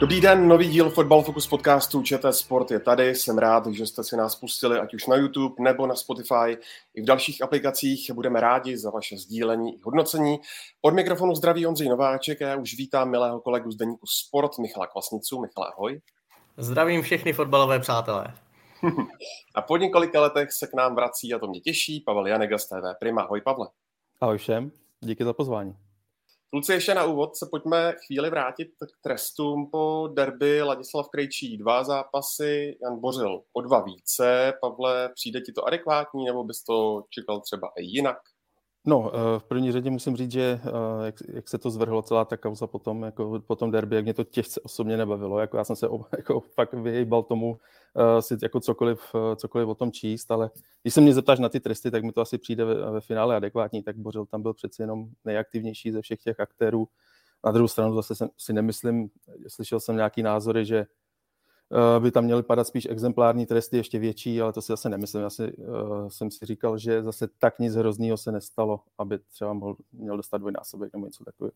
Dobrý den, nový díl Football Focus podcastu ČT Sport je tady. Jsem rád, že jste si nás pustili ať už na YouTube nebo na Spotify i v dalších aplikacích. Budeme rádi za vaše sdílení i hodnocení. Od mikrofonu zdraví Ondřej Nováček a já už vítám milého kolegu z deníku Sport Michala Kvasnicu. Michale, ahoj. Zdravím všechny fotbalové přátelé. A po několika letech se k nám vrací a to mě těší Pavel Janega z TV Prima. Ahoj Pavle. Ahoj všem, díky za pozvání. Kluci, ještě na úvod se pojďme chvíli vrátit k trestům po derby Ladislav Krejčí. Dva zápasy, Jan Bořil o dva více. Pavle, přijde ti to adekvátní, nebo bys to čekal třeba i jinak? No, eh, v první řadě musím říct, že eh, jak, jak se to zvrhlo celá ta kauza potom, jako po tom derby, jak mě to těžce osobně nebavilo. Jako já jsem se jako fakt vyhýbal tomu uh, si jako cokoliv, cokoliv o tom číst, ale když se mě zeptáš na ty tresty, tak mi to asi přijde ve, ve finále adekvátní, tak Bořil tam byl přeci jenom nejaktivnější ze všech těch aktérů. Na druhou stranu zase jsem, si nemyslím, slyšel jsem nějaký názory, že Eh, by tam měly padat spíš exemplární tresty ještě větší, ale to si zase nemyslím. Já si, uh, jsem si říkal, že zase tak nic hroznýho se nestalo, aby třeba mohl, měl dostat dvojnásobek nebo něco takového.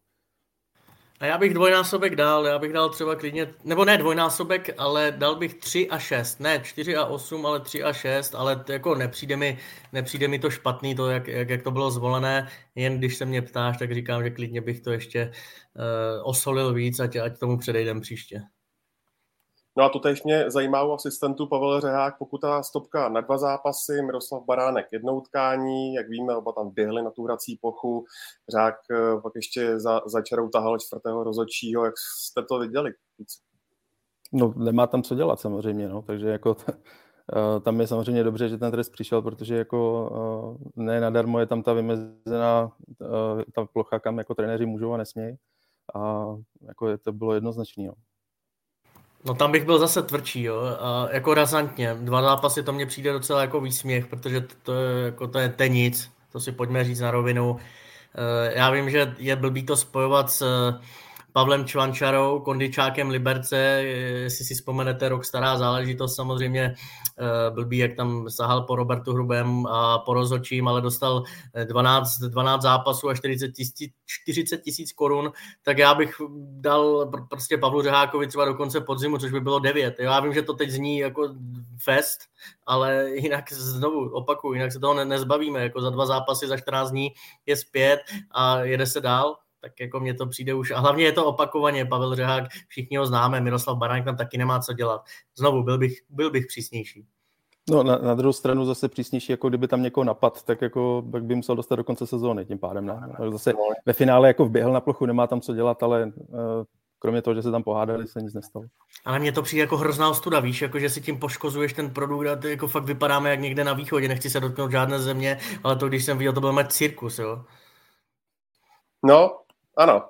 A já bych dvojnásobek dal, já bych dal třeba klidně, nebo ne dvojnásobek, ale dal bych 3 a 6, ne 4 a 8, ale 3 a 6, ale to jako nepřijde mi, nepřijde mi to špatný, to, jak, jak, jak to bylo zvolené, jen když se mě ptáš, tak říkám, že klidně bych to ještě uh, osolil víc, ať, ať tomu předejdem příště. No a to tež mě zajímá u asistentů Pavel Řehák, ta stopka na dva zápasy, Miroslav Baránek jednou utkání, jak víme, oba tam běhli na tu hrací plochu, Řehák eh, pak ještě za, za čarou tahal čtvrtého rozhodčího, jak jste to viděli? No nemá tam co dělat samozřejmě, no, takže jako t- eh, tam je samozřejmě dobře, že ten trest přišel, protože jako eh, ne nadarmo je tam ta vymezená ta plocha, kam jako trenéři můžou a nesmějí a jako je, to bylo jednoznačné. No. No tam bych byl zase tvrdší, jo, a jako razantně. Dva zápasy to mně přijde docela jako výsměch, protože to, je, jako to je tenic, to si pojďme říct na rovinu. Eh, já vím, že je blbý to spojovat s Pavlem Čvančarou, kondičákem Liberce, jestli si vzpomenete, rok stará záležitost, samozřejmě eh, blbý, jak tam sahal po Robertu Hrubém a po rozhočím, ale dostal 12, 12 zápasů a 40 tisíc, 40 tisíc korun, tak já bych dal prostě Pavlu Řehákovi třeba do konce podzimu, což by bylo 9. Já vím, že to teď zní jako fest, ale jinak znovu opakuju, jinak se toho ne, nezbavíme, jako za dva zápasy za 14 dní je zpět a jede se dál, tak jako mně to přijde už, a hlavně je to opakovaně, Pavel Řehák, všichni ho známe, Miroslav Baránek tam taky nemá co dělat. Znovu, byl bych, byl bych přísnější. No, na, na druhou stranu zase přísnější, jako kdyby tam někoho napad, tak jako tak by musel dostat do konce sezóny tím pádem. Ne? Zase ve finále jako vběhl na plochu, nemá tam co dělat, ale uh, kromě toho, že se tam pohádali, se nic nestalo. Ale mně to přijde jako hrozná ostuda, víš, jako že si tím poškozuješ ten produkt a ty jako fakt vypadáme jak někde na východě, nechci se dotknout žádné země, ale to, když jsem viděl, to byl mít cirkus, jo. No, ano.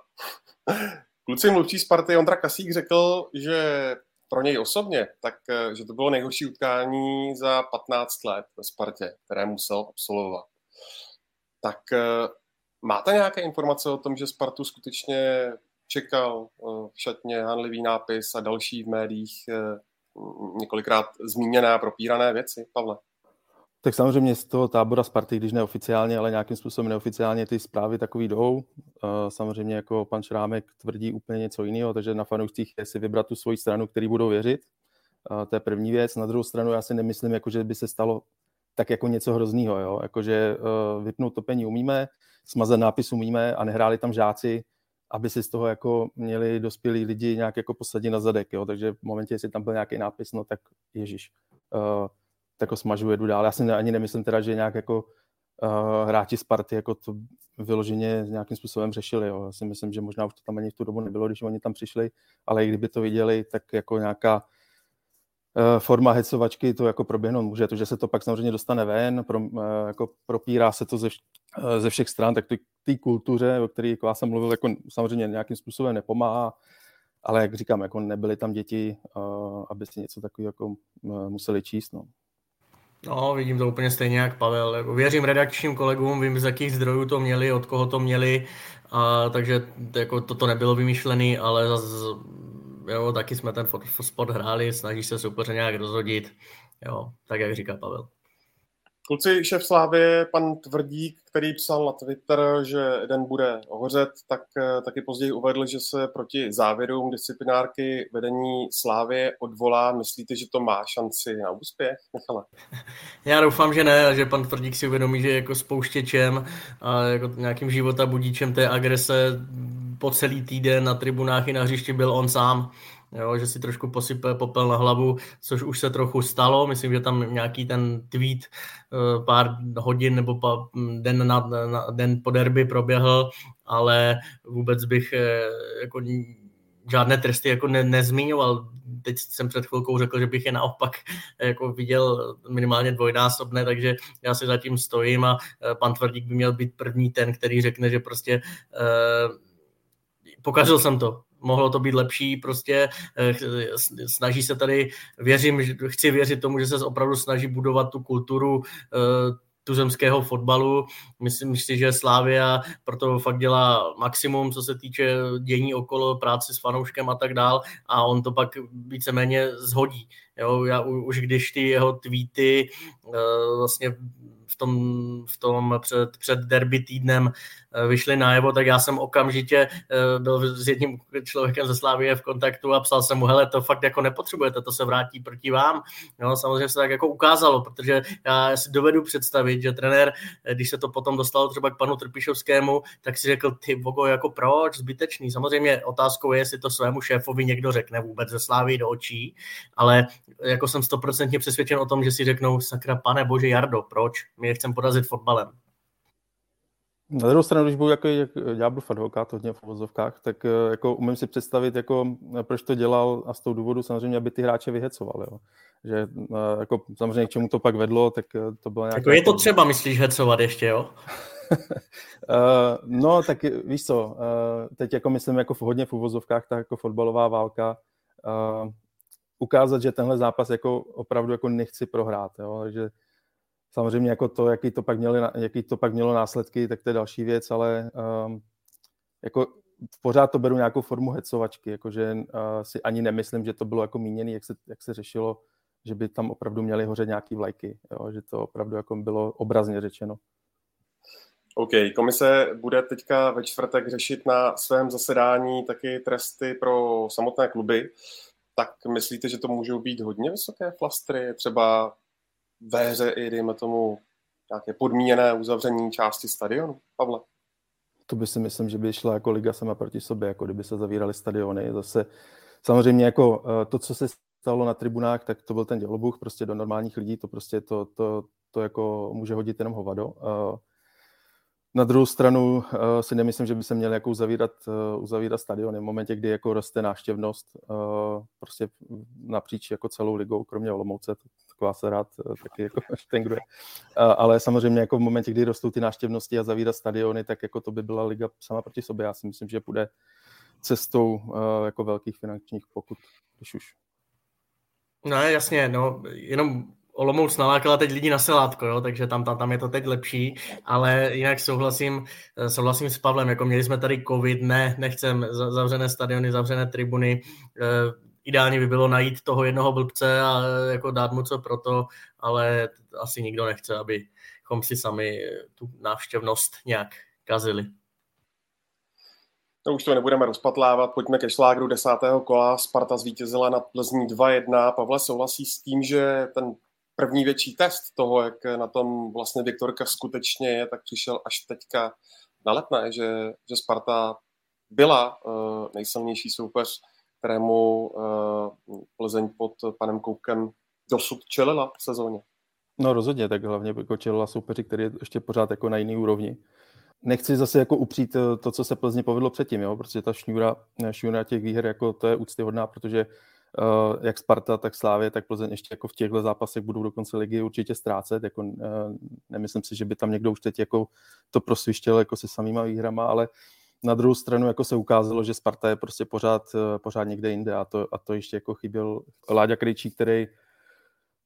Kluci mluvčí Sparty Ondra Kasík řekl, že pro něj osobně, tak eh, že to bylo nejhorší utkání za 15 let ve Spartě, které musel absolvovat. Tak eh, máte nějaké informace o tom, že Spartu skutečně čekal eh, v šatně hanlivý nápis a další v médiích několikrát zmíněné a propírané věci, Pavle? Tak samozřejmě z toho tábora Sparty, když neoficiálně, ale nějakým způsobem neoficiálně ty zprávy takový jdou. Samozřejmě jako pan Šrámek tvrdí úplně něco jiného, takže na fanoušcích je si vybrat tu svoji stranu, který budou věřit. To je první věc. Na druhou stranu já si nemyslím, jako, že by se stalo tak jako něco hroznýho. Jo? Jakože e, vypnout topení umíme, smazat nápis umíme a nehráli tam žáci, aby si z toho jako měli dospělí lidi nějak jako posadit na zadek. Jo? Takže v momentě, jestli tam byl nějaký nápis, no tak ježiš. Uh, jako smažu, jedu dál. Já si ani nemyslím teda, že nějak jako uh, hráči Sparty jako to vyloženě nějakým způsobem řešili. Jo. Já si myslím, že možná už to tam ani v tu dobu nebylo, když oni tam přišli, ale i kdyby to viděli, tak jako nějaká uh, forma hecovačky to jako proběhnout může. To, že se to pak samozřejmě dostane ven, pro, uh, jako propírá se to ze, uh, ze všech stran, tak té kultuře, o které jako já jsem mluvil, jako samozřejmě nějakým způsobem nepomáhá, ale jak říkám, jako nebyly tam děti, aby si něco takového jako, museli číst. No. No, vidím to úplně stejně jak Pavel. Jako věřím redakčním kolegům, vím, z jakých zdrojů to měli, od koho to měli, a, takže jako, toto nebylo vymýšlené, ale zase, jo, taky jsme ten sport hráli, snaží se super nějak rozhodit, jo, tak jak říká Pavel. Kluci, šéf Slávy, pan Tvrdík, který psal na Twitter, že den bude hořet, tak eh, taky později uvedl, že se proti závěrům disciplinárky vedení Slávy odvolá. Myslíte, že to má šanci na úspěch, Michale? Já doufám, že ne, že pan Tvrdík si uvědomí, že jako spouštěčem a jako nějakým života budíčem té agrese po celý týden na tribunách i na hřišti byl on sám jo, že si trošku posype popel na hlavu, což už se trochu stalo. Myslím, že tam nějaký ten tweet eh, pár hodin nebo den, na, na, den po derby proběhl, ale vůbec bych eh, jako žádné tresty jako ne, nezmiňoval. Teď jsem před chvilkou řekl, že bych je naopak jako viděl minimálně dvojnásobné, takže já si zatím stojím a eh, pan Tvrdík by měl být první ten, který řekne, že prostě eh, pokazil jsem to, mohlo to být lepší, prostě eh, snaží se tady, věřím, chci věřit tomu, že se opravdu snaží budovat tu kulturu eh, tuzemského fotbalu. Myslím si, že Slávia proto fakt dělá maximum, co se týče dění okolo práce s fanouškem a tak dál a on to pak víceméně zhodí. Jo, já už když ty jeho tweety eh, vlastně v tom, v tom před, před derby týdnem Eh, vyšly najevo, tak já jsem okamžitě eh, byl s jedním člověkem ze Slávie v kontaktu a psal jsem mu, hele, to fakt jako nepotřebujete, to se vrátí proti vám. No, samozřejmě se tak jako ukázalo, protože já si dovedu představit, že trenér, eh, když se to potom dostalo třeba k panu Trpišovskému, tak si řekl, ty vogo, jako proč, zbytečný. Samozřejmě otázkou je, jestli to svému šéfovi někdo řekne vůbec ze Slávy do očí, ale jako jsem stoprocentně přesvědčen o tom, že si řeknou, sakra, pane bože Jardo, proč? My je chceme porazit fotbalem. Na druhou stranu, když budu jako jak ďáblův advokát hodně v uvozovkách, tak eh, jako umím si představit, jako, eh, proč to dělal a z toho důvodu samozřejmě, aby ty hráče vyhecoval. Jo. Že eh, jako, samozřejmě k čemu to pak vedlo, tak to bylo nějaké... Jako je to třeba, myslíš, hecovat ještě, jo? no, tak víš co, teď jako myslím jako v hodně v uvozovkách, tak jako fotbalová válka, ukázat, že tenhle zápas jako opravdu jako nechci prohrát, jo, že Samozřejmě jako to, jaký to pak, měli, jaký to pak mělo následky, tak to je další věc, ale um, jako pořád to beru nějakou formu hecovačky, jakože uh, si ani nemyslím, že to bylo jako míněný, jak se, jak se řešilo, že by tam opravdu měly hořet nějaký vlajky, jo, že to opravdu jako bylo obrazně řečeno. OK, komise bude teďka ve čtvrtek řešit na svém zasedání taky tresty pro samotné kluby. Tak myslíte, že to můžou být hodně vysoké flastry, třeba ve hře i, dejme tomu, nějaké podmíněné uzavření části stadionu, Pavle? To by si myslím, že by šla jako liga sama proti sobě, jako kdyby se zavíraly stadiony. Zase samozřejmě jako eh, to, co se stalo na tribunách, tak to byl ten dělobuch prostě do normálních lidí, to prostě to, to, to jako může hodit jenom hovado. Eh, na druhou stranu uh, si nemyslím, že by se měl jako uzavírat, uzavírat stadiony v momentě, kdy jako roste náštěvnost uh, prostě napříč jako celou ligou, kromě Olomouce, taková se rád uh, taky jako štengruje. Ale samozřejmě jako v momentě, kdy rostou ty náštěvnosti a zavírat stadiony, tak jako to by byla liga sama proti sobě. Já si myslím, že bude cestou uh, jako velkých finančních pokut, když už. No jasně, no, jenom Olomouc nalákala teď lidi na selátko, jo, takže tam, tam, tam je to teď lepší, ale jinak souhlasím, eh, souhlasím s Pavlem, jako měli jsme tady covid, ne, nechcem zavřené stadiony, zavřené tribuny, ideálně by bylo najít toho jednoho blbce a jako dát mu co pro to, ale asi nikdo nechce, abychom si sami tu návštěvnost nějak kazili. No už to nebudeme rozpatlávat, pojďme ke šlágru desátého kola. Sparta zvítězila nad Plzní 2-1. Pavle souhlasí s tím, že ten první větší test toho, jak na tom vlastně Viktorka skutečně je, tak přišel až teďka na letné, že, že Sparta byla uh, nejsilnější soupeř, kterému uh, Plzeň pod panem Koukem dosud čelila v sezóně. No rozhodně, tak hlavně jako čelila soupeři, který je ještě pořád jako na jiný úrovni. Nechci zase jako upřít eh, to, co se Plzni povedlo předtím, jo? protože ta šňůra, šňůra těch výher jako to je úctyhodná, protože uh, jak Sparta, tak Slávě, tak Plzeň ještě jako v těchto zápasech budou do konce ligy určitě ztrácet. Jako, uh, nemyslím si, že by tam někdo už teď jako to prosvištěl jako se samýma výhrama, ale na druhou stranu jako se ukázalo, že Sparta je prostě pořád, uh, pořád někde jinde a to, a to ještě jako chyběl Láďa Krejčí, který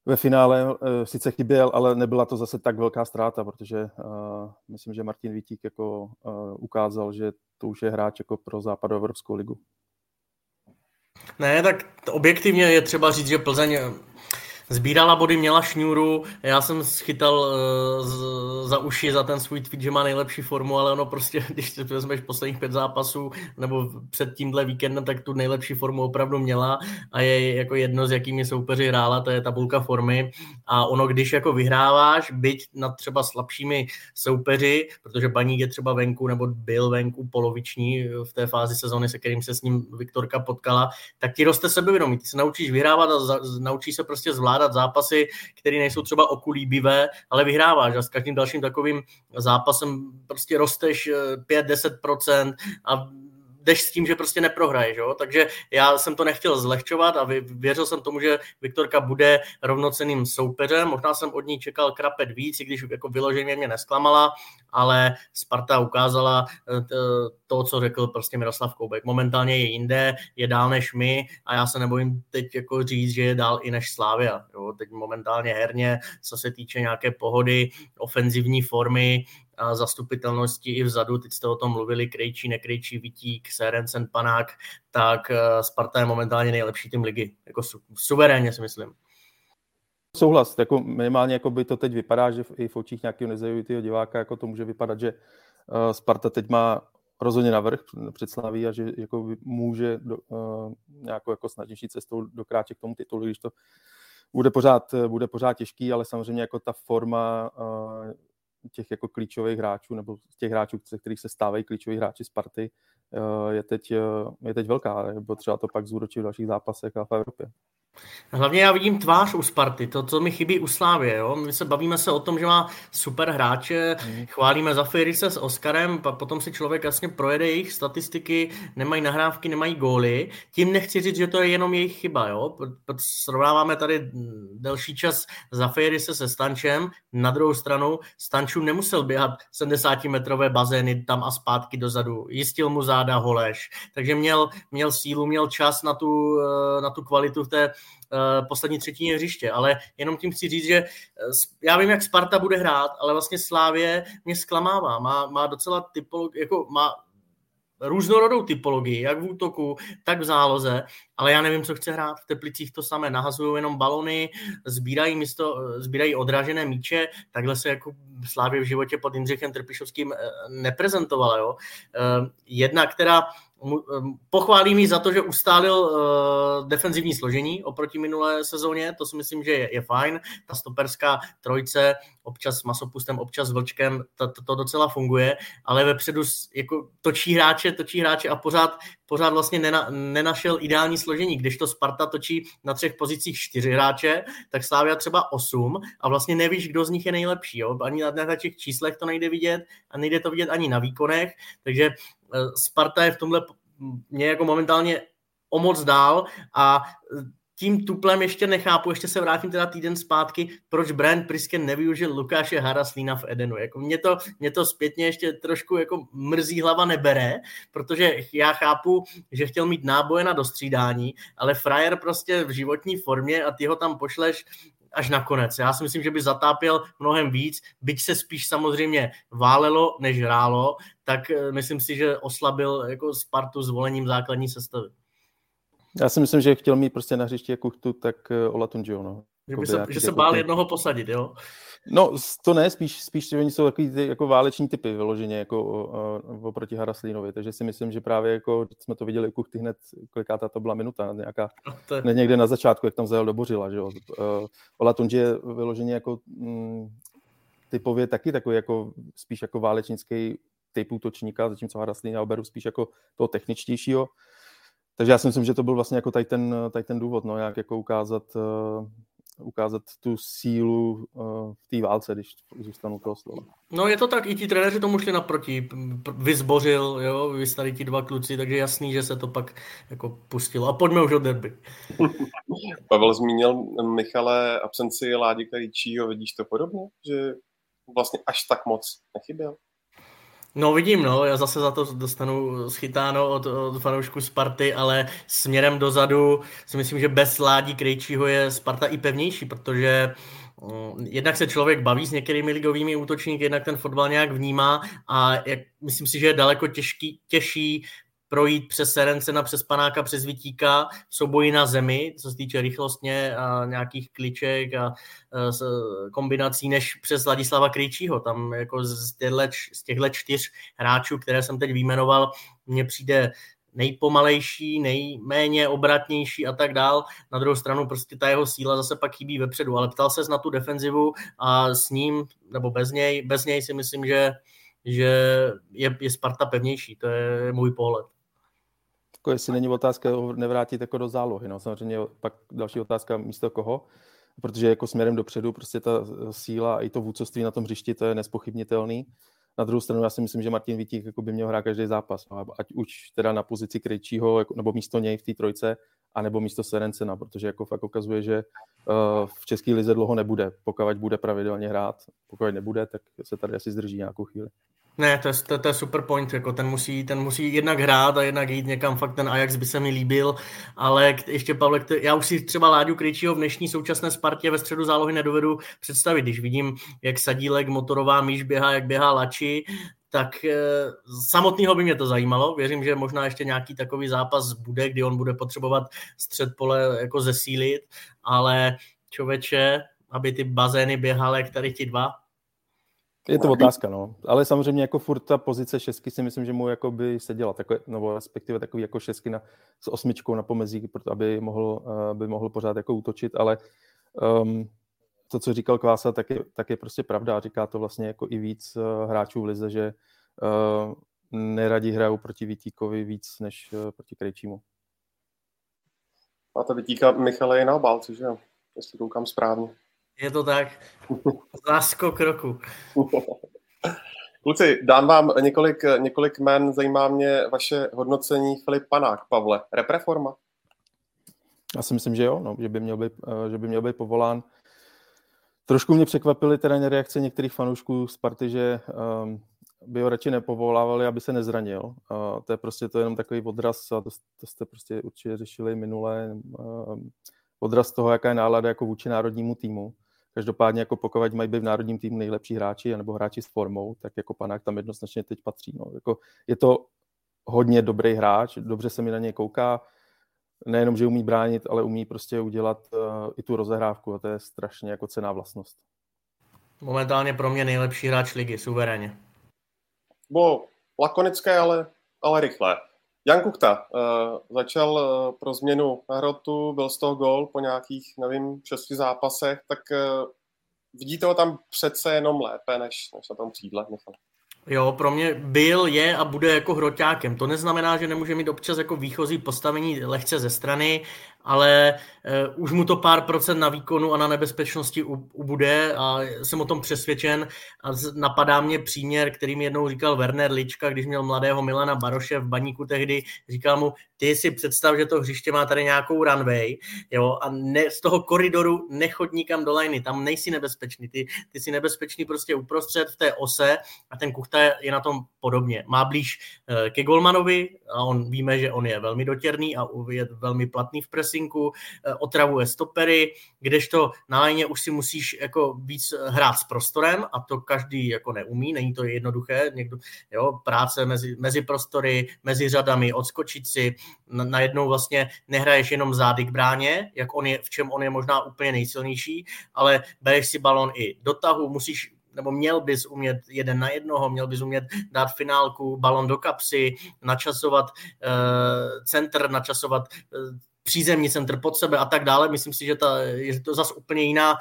ve finále uh, sice chyběl, ale nebyla to zase tak velká ztráta, protože uh, myslím, že Martin Vítík jako uh, ukázal, že to už je hráč jako pro Evropskou ligu. Ne, tak objektivně je třeba říct, že Plzeň Sbírala body, měla šňůru, já jsem schytal uh, z, za uši za ten svůj tweet, že má nejlepší formu, ale ono prostě, když si vezmeš posledních pět zápasů nebo před tímhle víkendem, tak tu nejlepší formu opravdu měla. A je jako jedno, s jakými soupeři hrála, to je tabulka formy. A ono, když jako vyhráváš, byť nad třeba slabšími soupeři, protože Baník je třeba venku nebo byl venku poloviční v té fázi sezóny, se kterým se s ním Viktorka potkala, tak ti roste sebevědomí, ty se naučíš vyhrávat a za, naučíš se prostě zvládat zvládat zápasy, které nejsou třeba okulíbivé, ale vyhráváš a s každým dalším takovým zápasem prostě rosteš 5-10% eh, a jdeš s tím, že prostě neprohraješ, jo? takže já jsem to nechtěl zlehčovat a věřil jsem tomu, že Viktorka bude rovnoceným soupeřem, možná jsem od ní čekal krapet víc, i když jako vyloženě mě nesklamala, ale Sparta ukázala eh, to, co řekl prostě Miroslav Koubek. Momentálně je jinde, je dál než my a já se nebojím teď jako říct, že je dál i než Slávia. Jo? Teď momentálně herně, co se týče nějaké pohody, ofenzivní formy, a zastupitelnosti i vzadu, teď jste o tom mluvili, Krejčí, Nekrejčí, Vitík, Serencen, Panák, tak eh, Sparta je momentálně nejlepší tým ligy, jako suverénně si myslím. Souhlas, jako minimálně jako by to teď vypadá, že i v očích nějakého nezajujitého diváka jako to může vypadat, že eh, Sparta teď má rozhodně navrh před Slaví a že jako může do, uh, nějakou jako snadnější cestou dokráčet k tomu titulu, když to bude pořád, bude pořád těžký, ale samozřejmě jako ta forma uh, těch jako klíčových hráčů nebo těch hráčů, ze kterých se stávají klíčoví hráči Sparty, uh, je teď, uh, je teď velká. Je potřeba to pak zúročit v dalších zápasech a v Evropě. Hlavně já vidím tvář u Sparty, to, co mi chybí u Slávě. Jo? My se bavíme se o tom, že má super hráče, mm. chválíme za se s Oskarem, a potom si člověk jasně projede jejich statistiky, nemají nahrávky, nemají góly. Tím nechci říct, že to je jenom jejich chyba. Jo? Srovnáváme tady delší čas za se se Stančem, na druhou stranu Stanču nemusel běhat 70-metrové bazény tam a zpátky dozadu. Jistil mu záda Holeš, takže měl, měl sílu, měl čas na tu, eh, na tu kvalitu v té poslední třetině hřiště, ale jenom tím chci říct, že uh, já vím, jak Sparta bude hrát, ale vlastně Slávě mě zklamává, má, má docela typolog, jako má různorodou typologii, jak v útoku, tak v záloze, ale já nevím, co chce hrát. V Teplicích to samé, nahazují jenom balony, sbírají, místo, sbírají odražené míče, takhle se jako Slávě v životě pod Jindřichem Trpišovským neprezentovala. Jo? Jedna, která Pochválím ji za to, že ustálil uh, defenzivní složení oproti minulé sezóně, to si myslím, že je, je fajn. Ta stoperská trojce, občas s masopustem, občas s vlčkem, to, to, to docela funguje, ale vepředu jako točí hráče, točí hráče a pořád, pořád vlastně nena, nenašel ideální složení. Když to Sparta točí na třech pozicích čtyři hráče, tak Slávia třeba osm a vlastně nevíš, kdo z nich je nejlepší. Jo? Ani na, na těch číslech to nejde vidět a nejde to vidět ani na výkonech, takže Sparta je v tomhle mě jako momentálně o moc dál a tím tuplem ještě nechápu, ještě se vrátím teda týden zpátky, proč Brian Prisken nevyužil Lukáše Haraslína v Edenu. Jako mě, to, mě to zpětně ještě trošku jako mrzí hlava nebere, protože já chápu, že chtěl mít náboje na dostřídání, ale frajer prostě v životní formě a ty ho tam pošleš až nakonec. Já si myslím, že by zatápěl mnohem víc, byť se spíš samozřejmě válelo, než hrálo, tak eh, myslím si, že oslabil jako Spartu zvolením základní sestavy. Já si myslím, že chtěl mít prostě na hřišti jak Kuchtu, tak eh, Olatunjiho. No. Že, by se, že se jako bál jednoho posadit, jo? No, to ne, spíš, spíš že oni jsou takový ty, jako váleční typy vyloženě jako uh, oproti Haraslínovi, takže si myslím, že právě jako jsme to viděli u Kuchty hned, koliká to byla minuta, nějaká, no, to je... někde na začátku, jak tam zajel do Bořila, že jo. Uh, Ola Tunži je vyloženě jako mm, typově taky takový jako spíš jako válečnický typ útočníka, zatímco Haraslína oberu spíš jako toho techničtějšího. Takže já si myslím, že to byl vlastně jako tady ten, tady ten důvod, no, jak jako ukázat uh, ukázat tu sílu uh, v té válce, když zůstanu toho slova. No je to tak, i ti trenéři tomu šli naproti, vyzbořil, jo, vy tady ti dva kluci, takže jasný, že se to pak jako pustilo. A pojďme už o derby. Pavel zmínil Michale absenci Ládi Kajíčího, vidíš to podobně, že vlastně až tak moc nechyběl? No vidím, no, já zase za to dostanu schytáno od, od fanoušku Sparty, ale směrem dozadu si myslím, že bez Ládí Krejčího je Sparta i pevnější, protože mm, jednak se člověk baví s některými ligovými útočníky, jednak ten fotbal nějak vnímá a jak, myslím si, že je daleko těžký, těžší projít přes Serencena, přes Panáka, přes Vitíka v souboji na zemi, co se týče rychlostně a nějakých kliček a, a kombinací, než přes Ladislava Krejčího. Tam jako z těchto čtyř hráčů, které jsem teď vyjmenoval, mně přijde nejpomalejší, nejméně obratnější a tak dál. Na druhou stranu prostě ta jeho síla zase pak chybí vepředu, ale ptal se na tu defenzivu a s ním, nebo bez něj, bez něj si myslím, že, že je, je Sparta pevnější, to je můj pohled jako jestli není otázka ho nevrátit jako do zálohy. No. Samozřejmě pak další otázka místo koho, protože jako směrem dopředu prostě ta síla a i to vůdcovství na tom hřišti, to je nespochybnitelný. Na druhou stranu já si myslím, že Martin Vítík jako by měl hrát každý zápas, no. ať už teda na pozici Krejčího, jako, nebo místo něj v té trojce, anebo místo Serencena, protože jako fakt ukazuje, že uh, v České lize dlouho nebude. Pokud bude pravidelně hrát, pokud nebude, tak se tady asi zdrží nějakou chvíli. Ne, to je, to, to je super point, jako ten musí, ten musí jednak hrát a jednak jít někam, fakt ten Ajax by se mi líbil, ale ještě Pavle, já už si třeba Láďu Krejčího v dnešní současné Spartě ve středu zálohy nedovedu představit, když vidím, jak Sadílek, Motorová, Míš běhá, jak běhá Lači, tak e, samotného by mě to zajímalo. Věřím, že možná ještě nějaký takový zápas bude, kdy on bude potřebovat střed pole jako zesílit, ale člověče, aby ty bazény běhaly jak tady ti dva, je to otázka, no. Ale samozřejmě jako furt ta pozice šestky si myslím, že mu jako by seděla, takové, nebo respektive takový jako šestky na, s osmičkou na pomezí, aby mohl, aby mohl pořád jako útočit, ale um, to, co říkal Kvása, tak je, tak je prostě pravda. Říká to vlastně jako i víc uh, hráčů v lize, že uh, neradi hrajou proti Vítíkovi víc než uh, proti Krejčímu. A to Vítíka Michale je na obálce, že jo? Jestli koukám správně. Je to tak. Záskok roku. Kluci, dám vám několik, několik men, zajímá mě vaše hodnocení Filip Panák. Pavle, repreforma? Já si myslím, že jo, no, že, by měl být, eh, že by měl být povolán. Trošku mě překvapily teda reakce některých fanoušků Sparty, že um, by ho radši nepovolávali, aby se nezranil. Uh, to je prostě to je jenom takový odraz, a to, to jste prostě určitě řešili minule, uh, odraz toho, jaká je nálada jako vůči národnímu týmu. Každopádně, jako pokud mají být v národním týmu nejlepší hráči nebo hráči s formou, tak jako Panák tam jednoznačně teď patří. No. Jako je to hodně dobrý hráč, dobře se mi na něj kouká, nejenom, že umí bránit, ale umí prostě udělat uh, i tu rozehrávku a to je strašně jako cená vlastnost. Momentálně pro mě nejlepší hráč ligy, suverénně. Bo lakonické, ale, ale rychlé. Jan Kuchta uh, začal uh, pro změnu na hrotu, byl z toho gol po nějakých, nevím, šesti zápasech, tak uh, vidíte ho tam přece jenom lépe, než, než na tom křídle, Michal. Jo, pro mě byl, je a bude jako hroťákem. To neznamená, že nemůže mít občas jako výchozí postavení lehce ze strany, ale uh, už mu to pár procent na výkonu a na nebezpečnosti ubude a jsem o tom přesvědčen. A napadá mě příměr, který mi jednou říkal Werner Lička, když měl mladého Milana Baroše v baníku tehdy, říkal mu, ty si představ, že to hřiště má tady nějakou runway, jo, a ne, z toho koridoru nechod nikam do liney, tam nejsi nebezpečný, ty, ty jsi nebezpečný prostě uprostřed v té ose a ten Kuchta je na tom podobně. Má blíž uh, ke Golmanovi a on víme, že on je velmi dotěrný a je velmi platný v pres pressingu, eh, otravuje stopery, kdežto na léně už si musíš jako víc hrát s prostorem a to každý jako neumí, není to jednoduché, někdo, jo, práce mezi, mezi prostory, mezi řadami, odskočit si, najednou vlastně nehraješ jenom zády k bráně, jak on je, v čem on je možná úplně nejsilnější, ale bereš si balon i do tahu, musíš nebo měl bys umět jeden na jednoho, měl bys umět dát finálku, balon do kapsy, načasovat uh, centr, načasovat přízemní centr pod sebe a tak dále. Myslím si, že ta, je to zase úplně jiná uh,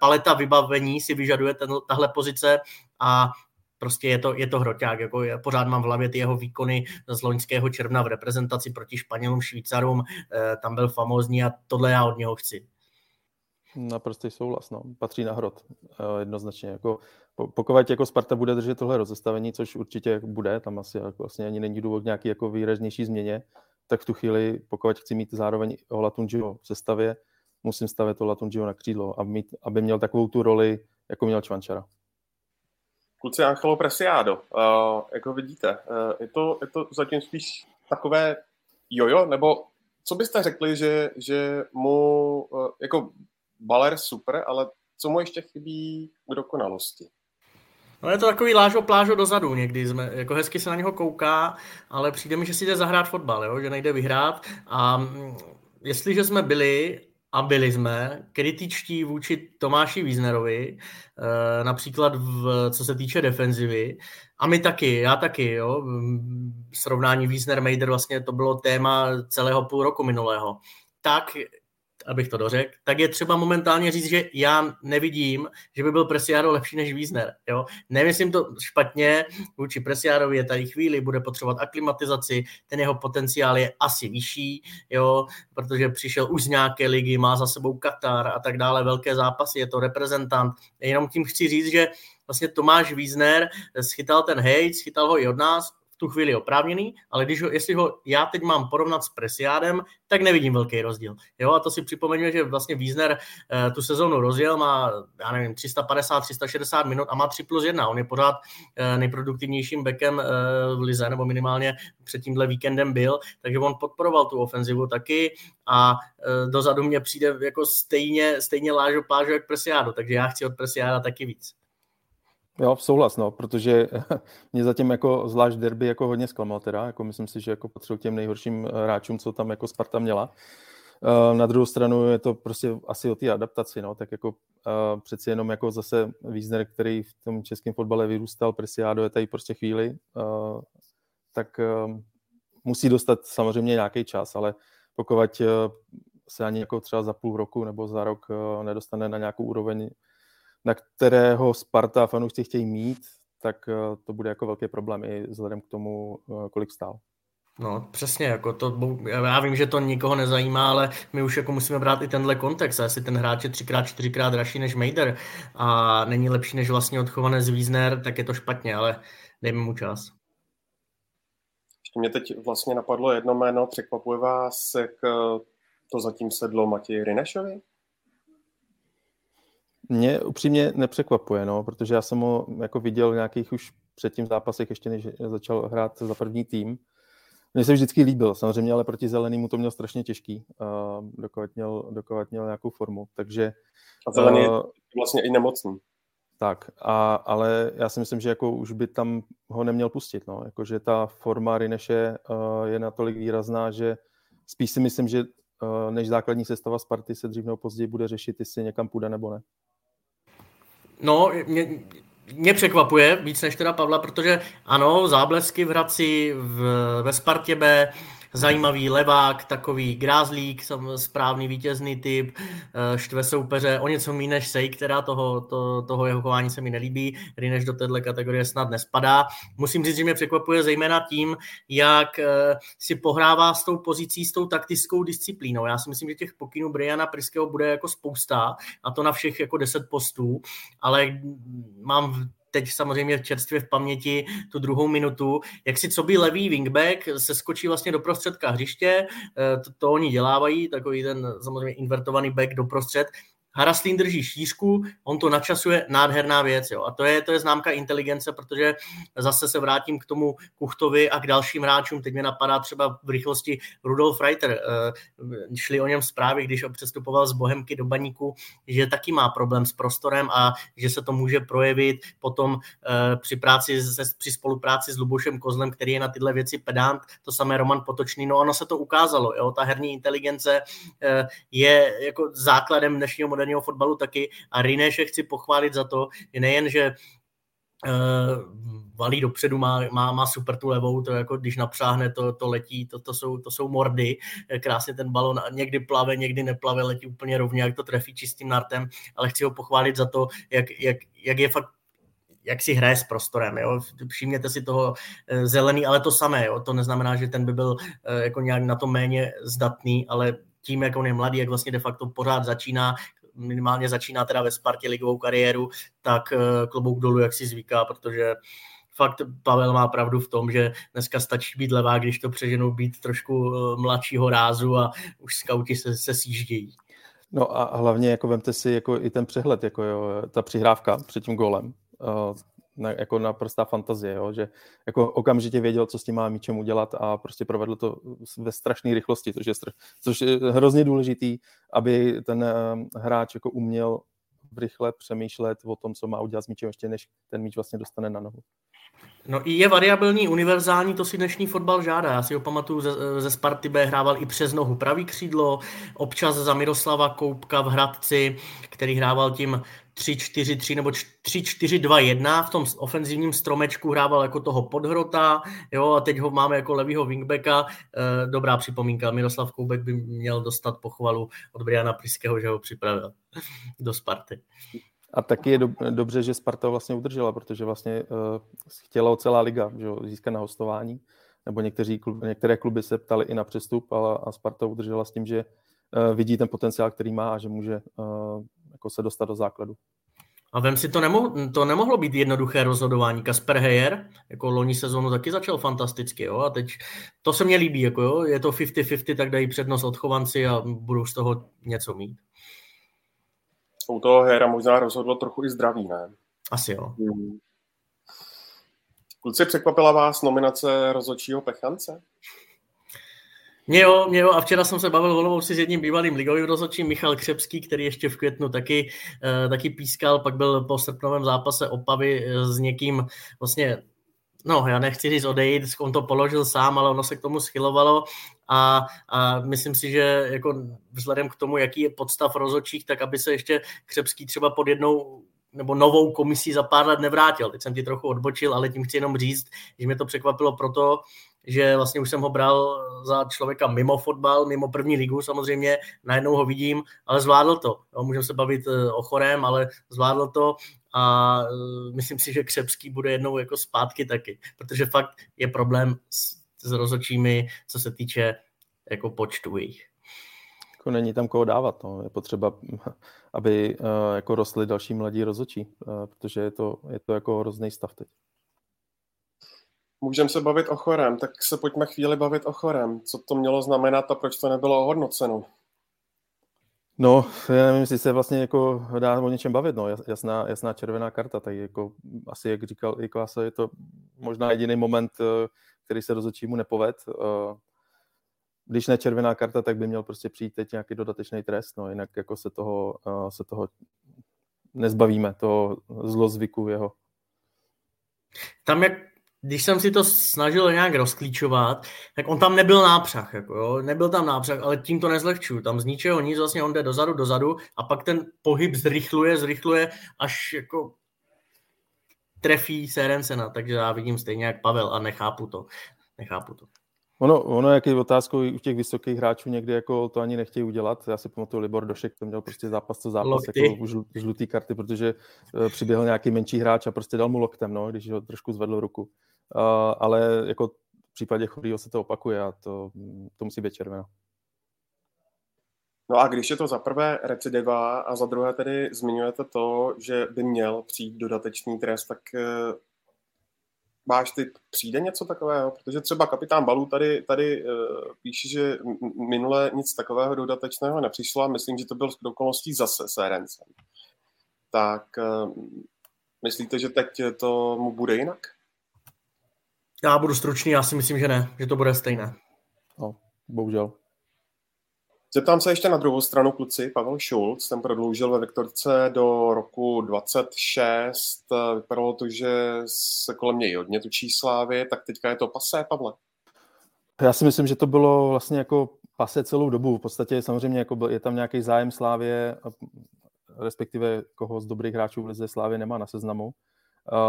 paleta vybavení si vyžaduje ten, tahle pozice a prostě je to, je to hroťák. Jako je, pořád mám v hlavě ty jeho výkony z loňského června v reprezentaci proti Španělům, Švýcarům. Uh, tam byl famózní a tohle já od něho chci. Naprostý souhlas, no. Patří na hrot, uh, jednoznačně. Jako, pokud jako Sparta bude držet tohle rozestavení, což určitě bude, tam asi jako vlastně ani není důvod nějaký jako výraznější změně, tak v tu chvíli, pokud chci mít zároveň Olatunjiho v sestavě, musím stavět Olatunjiho na křídlo, aby, mít, aby měl takovou tu roli, jako měl Čvančara. Kluci Angelo Presiado, uh, jak ho vidíte, uh, je, to, je to zatím spíš takové jojo, nebo co byste řekli, že, že mu, uh, jako baler super, ale co mu ještě chybí k dokonalosti? No je to takový lážo plážo dozadu někdy, jsme, jako hezky se na něho kouká, ale přijde mi, že si jde zahrát fotbal, jo? že nejde vyhrát a mm, jestliže jsme byli a byli jsme kritičtí vůči Tomáši Wiesnerovi, eh, například v, co se týče defenzivy, a my taky, já taky, jo. Srovnání Wiesner-Meider vlastně to bylo téma celého půl roku minulého. Tak abych to dořekl, tak je třeba momentálně říct, že já nevidím, že by byl Presiado lepší než Wiesner. Jo? Nemyslím to špatně, vůči Presiadovi je tady chvíli, bude potřebovat aklimatizaci, ten jeho potenciál je asi vyšší, jo? protože přišel už z nějaké ligy, má za sebou Katar a tak dále, velké zápasy, je to reprezentant. Jenom tím chci říct, že vlastně Tomáš Wiesner schytal ten hate, schytal ho i od nás, tu chvíli oprávněný, ale když ho, jestli ho já teď mám porovnat s Presiádem, tak nevidím velký rozdíl. Jo, a to si připomeňme, že vlastně Wiesner eh, tu sezónu rozjel, má, já nevím, 350, 360 minut a má 3 plus 1. On je pořád eh, nejproduktivnějším bekem eh, v Lize, nebo minimálně před tímhle víkendem byl, takže on podporoval tu ofenzivu taky a dozadu mě přijde jako stejně, stejně lážo plážo jak Presiádo, takže já chci od Presiáda taky víc. Jo, souhlas, no, protože mě zatím jako zvlášť derby jako hodně zklamal teda, jako myslím si, že jako patřil těm nejhorším eh, hráčům, co tam jako Sparta měla. Eh, na druhou stranu je to prostě asi o té adaptaci, no, tak jako uh, přeci jenom jako zase Wiesner, který v tom českém fotbale vyrůstal, Presiado je tady prostě chvíli, tak musí dostat samozřejmě nějaký čas, ale pokud se ani jako třeba za půl roku nebo za rok nedostane na nějakou úroveň, na kterého Sparta fanoušci chtějí mít, tak eh, to bude jako velký problém i vzhledem k tomu, eh, kolik stál. No, přesně, jako to, já vím, že to nikoho nezajímá, ale my už jako musíme brát i tenhle kontext. A jestli ten hráč je třikrát, čtyřikrát dražší než Mejder a není lepší než vlastně odchované z Wiesner, tak je to špatně, ale dejme mu čas. Ještě mě teď vlastně napadlo jedno jméno, překvapuje vás, jak eh, to zatím sedlo Matěji Rinešovi? Mě upřímně nepřekvapuje, no, protože já jsem ho jako viděl v nějakých už předtím zápasech, ještě než začal hrát za první tým. Mně se vždycky líbil, samozřejmě, ale proti zelenému to měl strašně těžký, uh, dokovat, měl, dokovat měl nějakou formu, takže... A zelený uh, je vlastně i nemocný. Tak, a, ale já si myslím, že jako už by tam ho neměl pustit, no, jakože ta forma Rineše uh, je natolik výrazná, že spíš si myslím, že uh, než základní sestava Sparty se dřív nebo později bude řešit, jestli někam půjde nebo ne. No, mě, mě překvapuje víc než teda Pavla, protože ano, záblesky v Hradci, v, ve Spartě B, zajímavý levák, takový grázlík, správný vítězný typ, eh, štve soupeře o něco méně než Sej, která toho, to, toho jeho chování se mi nelíbí, Rineš do této kategorie snad nespadá. Musím říct, že mě překvapuje zejména tím, jak eh, si pohrává s tou pozicí, s tou taktickou disciplínou. Já si myslím, že těch pokynů Briana Priského bude jako spousta, a to na všech jako deset postů, ale mám teď samozřejmě čerstvě v paměti tu druhou minutu, jak si co by levý wingback se skočí vlastně do prostředka hřiště, eh, to, to oni dělávají, takový ten samozřejmě invertovaný back do prostřed Haraslín drží šířku, on to načasuje, nádherná věc. Jo. A to je, to je známka inteligence, protože zase se vrátím k tomu Kuchtovi a k dalším hráčům. Teď mě napadá třeba v rychlosti Rudolf Reiter. Eh, šli o něm zprávy, když přestupoval z Bohemky do Baníku, že taky má problém s prostorem a že se to může projevit potom eh, při, práci, při spolupráci s Lubošem Kozlem, který je na tyhle věci pedant. To samé Roman Potočný. No ono se to ukázalo. Jo. Ta herní inteligence eh, je jako základem dnešního moderního fotbalu taky a Rineše chci pochválit za to, že nejen, že uh, valí dopředu, má, má, má super tu levou, to jako když napřáhne, to, to letí, to, to, jsou, to jsou mordy, krásně ten balon někdy plave, někdy neplave, letí úplně rovně, jak to trefí čistým nartem, ale chci ho pochválit za to, jak, jak, jak je fakt jak si hraje s prostorem. Jo? Všimněte si toho eh, zelený, ale to samé. Jo? To neznamená, že ten by byl eh, jako nějak na to méně zdatný, ale tím, jak on je mladý, jak vlastně de facto pořád začíná, minimálně začíná teda ve Spartě ligovou kariéru, tak eh, klobouk dolů, jak si zvyká, protože fakt Pavel má pravdu v tom, že dneska stačí být levá, když to přeženou být trošku eh, mladšího rázu a už skauti se, se sjíždějí. No a hlavně jako vemte si jako i ten přehled, jako jo, ta přihrávka před tím gólem. Na, jako naprostá fantazie, jo? že jako okamžitě věděl, co s tím má míčem udělat a prostě provedl to ve strašné rychlosti, což je, což je hrozně důležitý, aby ten hráč jako uměl rychle přemýšlet o tom, co má udělat s míčem, ještě než ten míč vlastně dostane na nohu. No i je variabilní, univerzální, to si dnešní fotbal žádá. Já si ho pamatuju ze, ze Sparty B, hrával i přes nohu pravý křídlo, občas za Miroslava Koupka v Hradci, který hrával tím 3-4-3 nebo 3-4-2-1 v tom ofenzivním stromečku hrával jako toho podhrota, jo, a teď ho máme jako levýho wingbacka. E, dobrá připomínka, Miroslav Koubek by měl dostat pochvalu od Briana Priského, že ho připravil do Sparty. A taky je do, dobře, že Sparta vlastně udržela, protože vlastně uh, chtěla celá liga že jo, získat na hostování, nebo někteří klub, některé kluby se ptali i na přestup, ale a Sparta udržela s tím, že uh, vidí ten potenciál, který má a že může uh, jako se dostat do základu. A vem si, to, nemohlo, to nemohlo být jednoduché rozhodování. Kasper Heyer, jako loni sezónu taky začal fantasticky, jo, a teď to se mně líbí, jako jo, je to 50-50, tak dají přednost odchovanci a budou z toho něco mít u toho Hera možná rozhodlo trochu i zdraví, ne? Asi jo. Hmm. Kluci, překvapila vás nominace rozhodčího Pechance? Mě jo, mě jo, a včera jsem se bavil si s jedním bývalým ligovým rozhodčím, Michal Křepský, který ještě v květnu taky, eh, taky pískal, pak byl po srpnovém zápase Opavy eh, s někým vlastně no, já nechci říct odejít, on to položil sám, ale ono se k tomu schylovalo a, a myslím si, že jako vzhledem k tomu, jaký je podstav rozhodčích, tak aby se ještě Křepský třeba pod jednou nebo novou komisí za pár let nevrátil. Teď jsem ti trochu odbočil, ale tím chci jenom říct, že mě to překvapilo proto, že vlastně už jsem ho bral za člověka mimo fotbal, mimo první ligu samozřejmě, najednou ho vidím, ale zvládl to. Můžeme se bavit eh, o chorém, ale zvládl to a uh, myslím si, že Křepský bude jednou jako zpátky taky, protože fakt je problém s, s rozhodčími, co se týče jako počtu jich. Jako není tam koho dávat, no. je potřeba, aby uh, jako rostly další mladí rozhodčí, uh, protože je to, je to jako hrozný stav teď. Můžeme se bavit o chorem, tak se pojďme chvíli bavit o chorem. Co to mělo znamenat a proč to nebylo ohodnoceno? No, já nevím, jestli se vlastně jako dá o něčem bavit, no, jasná, jasná červená karta, tak jako asi, jak říkal i Klasa, je to možná jediný moment, eh, který se rozhodčímu nepoved. Eh, když ne červená karta, tak by měl prostě přijít teď nějaký dodatečný trest, no, jinak jako se toho, eh, se toho nezbavíme, toho zlozvyku jeho. Tam, jak když jsem si to snažil nějak rozklíčovat, tak on tam nebyl nápřah, jako jo? nebyl tam nápřah, ale tím to nezlehčuju. Tam z ničeho nic, vlastně on jde dozadu, dozadu a pak ten pohyb zrychluje, zrychluje, až jako trefí Serencena, takže já vidím stejně jak Pavel a nechápu to. Nechápu to. Ono, ono jak je otázkou u těch vysokých hráčů někdy jako to ani nechtějí udělat. Já si pamatuju Libor Došek, to měl prostě zápas co zápas, lokty. jako žl, žlutý karty, protože uh, přiběhl nějaký menší hráč a prostě dal mu loktem, no, když ho trošku zvedl ruku. Ale jako v případě chorýho se to opakuje a to, to musí být červená. No a když je to za prvé recidiva a za druhé tedy zmiňujete to, že by měl přijít dodatečný trest, tak eh, máš ty, přijde něco takového? Protože třeba kapitán Balů tady, tady uh, píše, že minule nic takového dodatečného nepřišlo a myslím, že to byl s okolností zase s. Tak uh, myslíte, že teď to mu bude jinak? Já budu stručný, já si myslím, že ne, že to bude stejné. No, bohužel. Zeptám se ještě na druhou stranu, kluci. Pavel Schulz, ten prodloužil ve Vektorce do roku 26. Vypadalo to, že se kolem něj hodně tučí slávy, tak teďka je to pasé, Pavle? Já si myslím, že to bylo vlastně jako pase celou dobu. V podstatě samozřejmě jako je tam nějaký zájem Slávě, respektive koho z dobrých hráčů v Lize Slávě nemá na seznamu.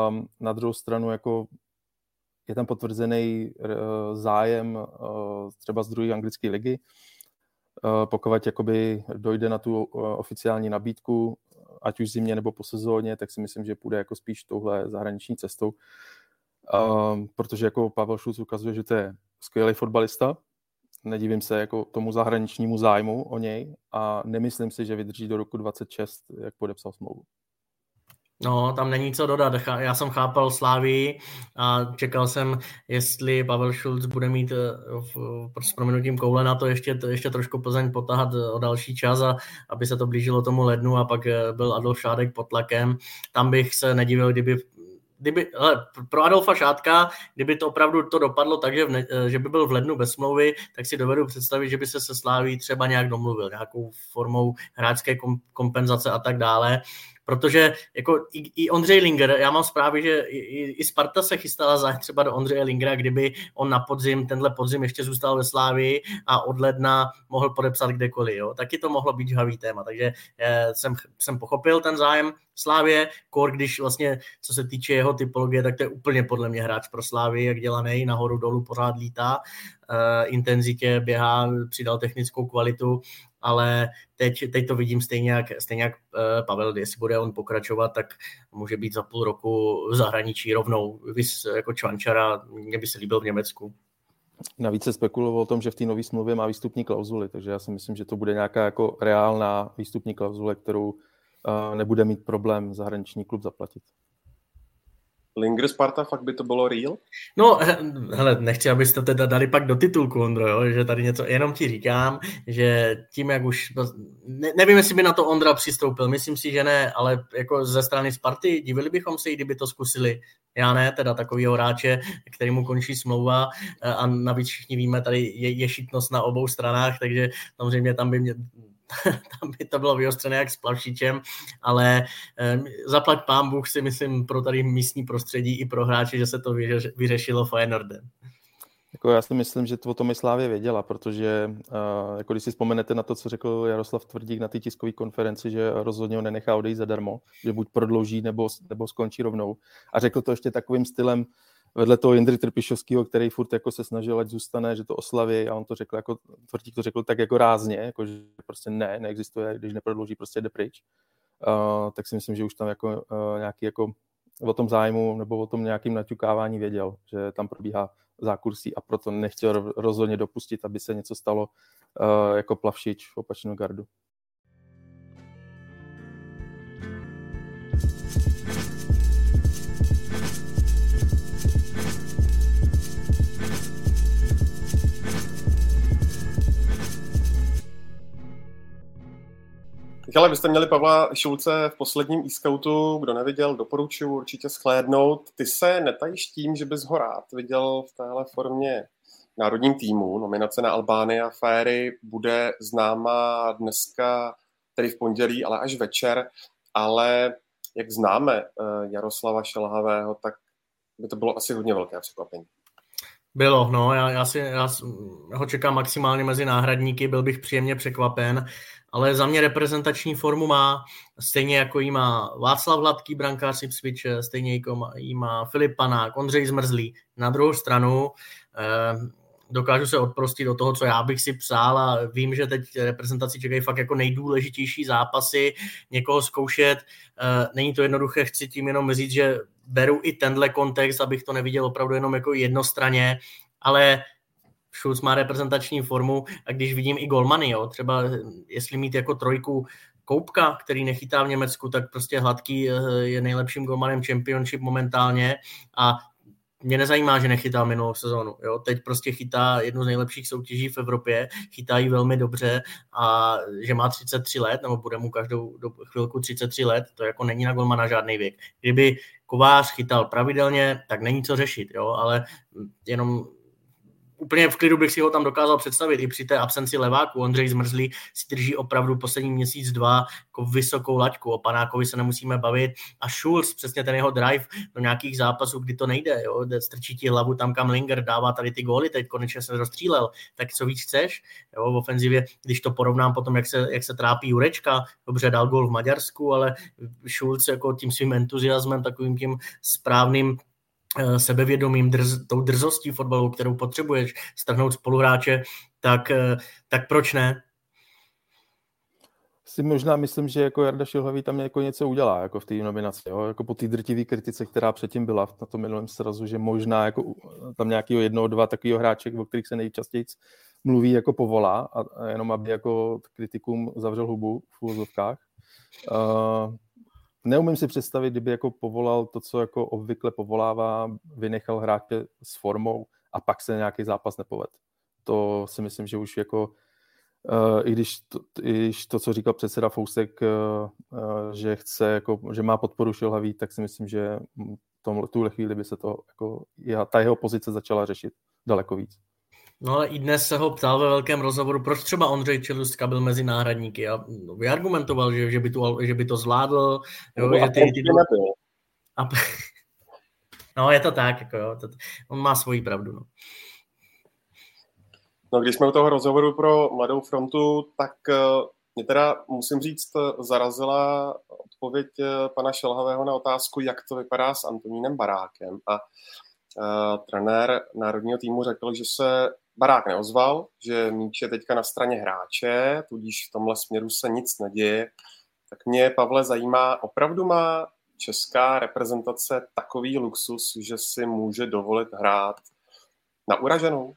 Um, na druhou stranu jako je tam potvrzený uh, zájem uh, třeba z druhé anglické ligy. Uh, pokud jakoby dojde na tu oficiální nabídku, ať už zimně nebo po sezóně, tak si myslím, že půjde jako spíš touhle zahraniční cestou. Protože jako Pavel Šulc ukazuje, že to je skvělý fotbalista, nedivím se jako tomu zahraničnímu zájmu o něj a nemyslím si, že vydrží do roku 26, jak podepsal smlouvu. No, tam není co dodat. Já jsem chápal Slávii a čekal jsem, jestli Pavel Schulz bude mít eh, s proměnutím koule na to ještě, ještě trošku Plzeň potahat o další čas, a aby se to blížilo tomu lednu a pak eh, byl Adolf Šádek pod tlakem. Tam bych se nedivil, kdyby kdyby, hele, pro Adolfa Šátka, kdyby to opravdu to dopadlo tak, že, ne, že by byl v lednu bez smlouvy, tak si dovedu představit, že by se se Sláví třeba nějak domluvil, nějakou formou hráčské kompenzace a tak dále protože jako i, i Ondřej Linger, já mám zprávy, že i, i Sparta se chystala za třeba do Ondřeje Lingera, kdyby on na podzim, tenhle podzim ještě zůstal ve Slávii a od ledna mohl podepsat kdekoliv. Jo. Taky to mohlo být žhavý téma, takže eh, jsem, jsem pochopil ten zájem Slávě, kor, když vlastně, co se týče jeho typologie, tak to je úplně podle mě hráč pro Slávy, jak dělaný, nahoru dolů pořád lítá, uh, intenzitě běhá, přidal technickou kvalitu, ale teď, teď to vidím stejně jak, stejně jak uh, Pavel, jestli bude on pokračovat, tak může být za půl roku v zahraničí rovnou, vys, jako Čvančara, mě by se líbil v Německu. Navíc se spekulovalo o tom, že v té nové smlouvě má výstupní klauzuly, takže já si myslím, že to bude nějaká jako reálná výstupní klauzule, kterou nebude mít problém zahraniční klub zaplatit. Linger Sparta, fakt by to bylo real? No, hele, nechci, abyste teda dali pak do titulku, Ondro, jo, že tady něco, jenom ti říkám, že tím, jak už, ne, nevím, jestli by na to Ondra přistoupil, myslím si, že ne, ale jako ze strany Sparty divili bychom se, kdyby to zkusili. Já ne, teda takovýho hráče, který mu končí smlouva a navíc všichni víme, tady je, je šitnost na obou stranách, takže samozřejmě tam by mě, tam by to bylo vyostřené jak s plavšičem, ale eh, zaplať pán Bůh si myslím pro tady místní prostředí i pro hráče, že se to vyřešilo Feyenoordem. Jako já si myslím, že to o tom i Slávě věděla, protože uh, jako když si vzpomenete na to, co řekl Jaroslav Tvrdík na té tiskové konferenci, že rozhodně ho nenechá odejít zadarmo, že buď prodlouží nebo, nebo skončí rovnou. A řekl to ještě takovým stylem, vedle toho Jindry Trpišovského, který furt jako se snažil, ať zůstane, že to oslaví a on to řekl jako, Tvrtík to řekl tak jako rázně, jako že prostě ne, neexistuje, když neprodlouží, prostě jde pryč. Uh, tak si myslím, že už tam jako uh, nějaký jako o tom zájmu nebo o tom nějakým naťukávání věděl, že tam probíhá zákursí a proto nechtěl rozhodně dopustit, aby se něco stalo uh, jako plavšič v opačnou gardu. Ale vy jste měli Pavla Šulce v posledním e-scoutu, kdo neviděl, doporučuji určitě schlédnout. Ty se netajíš tím, že bys ho rád viděl v téhle formě národním týmu. Nominace na Albány a Féry bude známa dneska, tedy v pondělí, ale až večer. Ale jak známe eh, Jaroslava Šelhavého, tak by to bylo asi hodně velké překvapení. Bylo, no, já, já si já ho čekám maximálně mezi náhradníky, byl bych příjemně překvapen ale za mě reprezentační formu má, stejně jako jí má Václav Hladký, brankář Ipswich, stejně jako jí má Filip Panák, Ondřej Zmrzlý. Na druhou stranu eh, dokážu se odprostit do toho, co já bych si přál a vím, že teď reprezentaci čekají fakt jako nejdůležitější zápasy, někoho zkoušet. Eh, není to jednoduché, chci tím jenom říct, že beru i tenhle kontext, abych to neviděl opravdu jenom jako jednostraně, ale Schulz má reprezentační formu a když vidím i golmany, jo, třeba jestli mít jako trojku Koupka, který nechytá v Německu, tak prostě Hladký eh, je nejlepším golmanem Championship momentálně a mě nezajímá, že nechytá minulou sezónu. Jo? Teď prostě chytá jednu z nejlepších soutěží v Evropě, chytá ji velmi dobře a že má 33 let, nebo bude mu každou chvilku 33 let, to jako není na golmana žádný věk. Kdyby Kovář chytal pravidelně, tak není co řešit, jo? ale jenom úplně v klidu bych si ho tam dokázal představit i při té absenci leváku. Ondřej Zmrzlý si drží opravdu poslední měsíc, dva jako vysokou laťku. O Panákovi se nemusíme bavit. A Schulz, přesně ten jeho drive do nějakých zápasů, kdy to nejde, jo, strčí ti hlavu tam, kam Linger dává tady ty góly, teď konečně se rozstřílel, tak co víc chceš, jo, v ofenzivě, když to porovnám potom, jak se, jak se trápí Jurečka, dobře dal gól v Maďarsku, ale Schulz jako tím svým entuziasmem, takovým tím správným sebevědomím, drz, tou drzostí fotbalu, kterou potřebuješ strhnout spoluhráče, tak, eh, tak proč ne? Si možná myslím, že jako Jarda Šilhavý tam jako něco udělá jako v té nominaci, jo? jako po té drtivé kritice, která předtím byla na tom minulém srazu, že možná jako tam nějakého jednoho, dva takového hráče, o kterých se nejčastěji mluví, jako povolá a, jenom aby jako kritikům zavřel hubu v úvozovkách. Uh, neumím si představit, kdyby jako povolal to, co jako obvykle povolává, vynechal hráče s formou a pak se nějaký zápas nepoved. To si myslím, že už jako Uh, i, když to, i když to, co říkal předseda Fousek, uh, uh, že chce, jako, že má podporu šilhavý, tak si myslím, že tom, tuhle chvíli by se to, jako, ta jeho pozice začala řešit daleko víc. No ale i dnes se ho ptal ve velkém rozhovoru, proč třeba Ondřej Čelustka byl mezi náhradníky a vyargumentoval, že, že, by, tu, že by to zvládl. Jo, no, že ty, ty. A... No je to tak, jako jo, to, on má svoji pravdu. No. No, když jsme u toho rozhovoru pro Mladou frontu, tak uh, mě teda, musím říct, zarazila odpověď uh, pana Šelhavého na otázku, jak to vypadá s Antonínem Barákem. A uh, trenér národního týmu řekl, že se Barák neozval, že míč je teďka na straně hráče, tudíž v tomhle směru se nic neděje. Tak mě, Pavle, zajímá, opravdu má česká reprezentace takový luxus, že si může dovolit hrát na uraženou?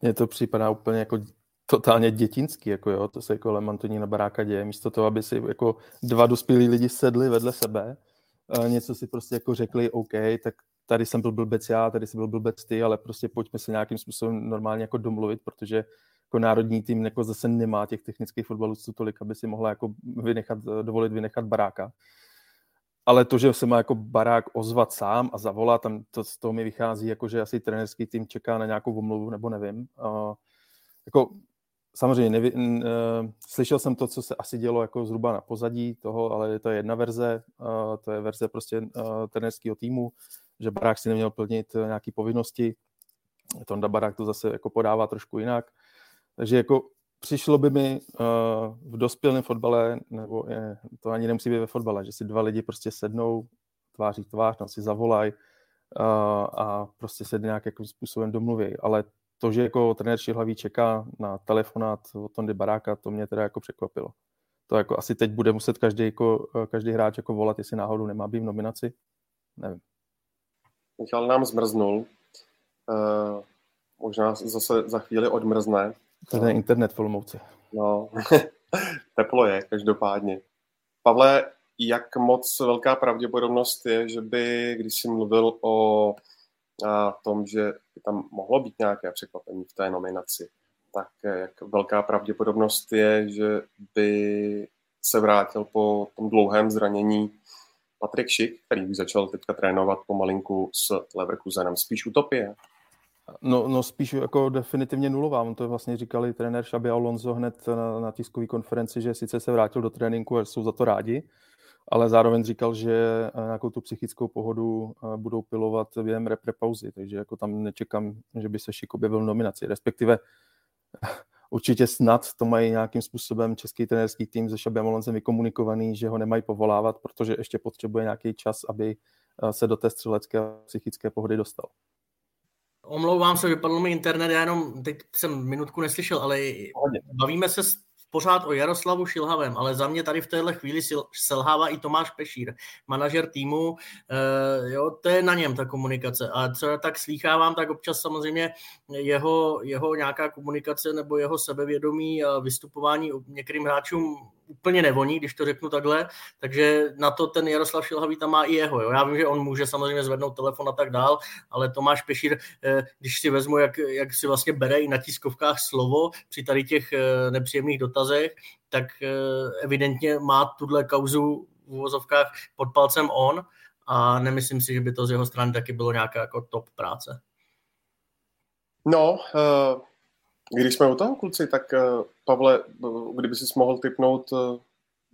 Mně to připadá úplně jako totálně dětinský, jako jo, to se jako Lemantoní na baráka děje, místo toho, aby si jako dva dospělí lidi sedli vedle sebe, něco si prostě jako řekli, OK, tak tady jsem byl blbec já, tady jsem byl blbec ty, ale prostě pojďme se nějakým způsobem normálně jako domluvit, protože jako národní tým jako zase nemá těch technických fotbalistů tolik, aby si mohla jako vynechat, dovolit vynechat baráka. Ale to, že se má jako barák ozvat sám a zavolat, tam to z toho mi vychází, jako že asi trenerský tým čeká na nějakou omluvu, nebo nevím. Uh, jako samozřejmě nevi, uh, slyšel jsem to, co se asi dělo jako zhruba na pozadí toho, ale to je jedna verze, uh, to je verze prostě uh, trenerského týmu že barák si neměl plnit eh, nějaké povinnosti. Tonda barák to zase jako podává trošku jinak. Takže jako přišlo by mi uh, v dospělém fotbale, nebo je, to ani nemusí být ve fotbale, že si dva lidi prostě sednou tváří tvář, no si zavolají uh, a prostě se nějakým způsobem domluví. Ale to, že jako trenér Šilhavý čeká na telefonát od Tondy Baráka, to mě teda jako překvapilo. To jako asi teď bude muset každý, jako, každý hráč jako volat, jestli náhodou nemá být v nominaci. Nevím. Michal nám zmrznul. Uh, možná zase za chvíli odmrzne. To je internet v Olomouci. No, teplo je, každopádně. Pavle, jak moc velká pravděpodobnost je, že by, když jsi mluvil o a, tom, že by tam mohlo být nějaké překvapení v té nominaci, tak jak velká pravděpodobnost je, že by se vrátil po tom dlouhém zranění Patrik Šik, který už začal teďka trénovat pomalinku s Leverkusenem. Spíš utopie? No, no spíš jako definitivně nulová. On to vlastně říkali trenér Xabi Alonso hned na, na tiskové konferenci, že sice se vrátil do tréninku a jsou za to rádi, ale zároveň říkal, že eh, nějakou tu psychickou pohodu eh, budou pilovat během repre pauzy, takže jako tam nečekám, že by se Šik objevil nominaci, respektive určitě snad to mají nějakým způsobem český trenérský tým se Šabem Aloncem vykomunikovaný, že ho nemají povolávat, protože ještě potřebuje nějaký čas, aby eh, se do té střelecké a psychické pohody dostal. Omlouvám se, vypadl mi internet, já jenom teď jsem minutku neslyšel, ale bavíme se pořád o Jaroslavu Šilhavém, ale za mě tady v téhle chvíli selhává i Tomáš Pešír, manažer týmu, e, jo, to je na něm ta komunikace. A co já tak slýchávám, tak občas samozřejmě jeho, jeho nějaká komunikace nebo jeho sebevědomí a vystupování některým hráčům úplně nevoní, když to řeknu takhle, takže na to ten Jaroslav Šilhavý tam má i jeho. Jo. Já vím, že on může samozřejmě zvednout telefon a tak dál, ale Tomáš Pešír, eh, když si vezmu, jak, jak si vlastně bere i na tiskovkách slovo při tady těch eh, nepříjemných dotazech, tak eh, evidentně má tuhle kauzu v uvozovkách pod palcem on a nemyslím si, že by to z jeho strany taky bylo nějaká jako top práce. No, když jsme u toho, kluci, tak uh, Pavle, kdyby si mohl typnout, uh,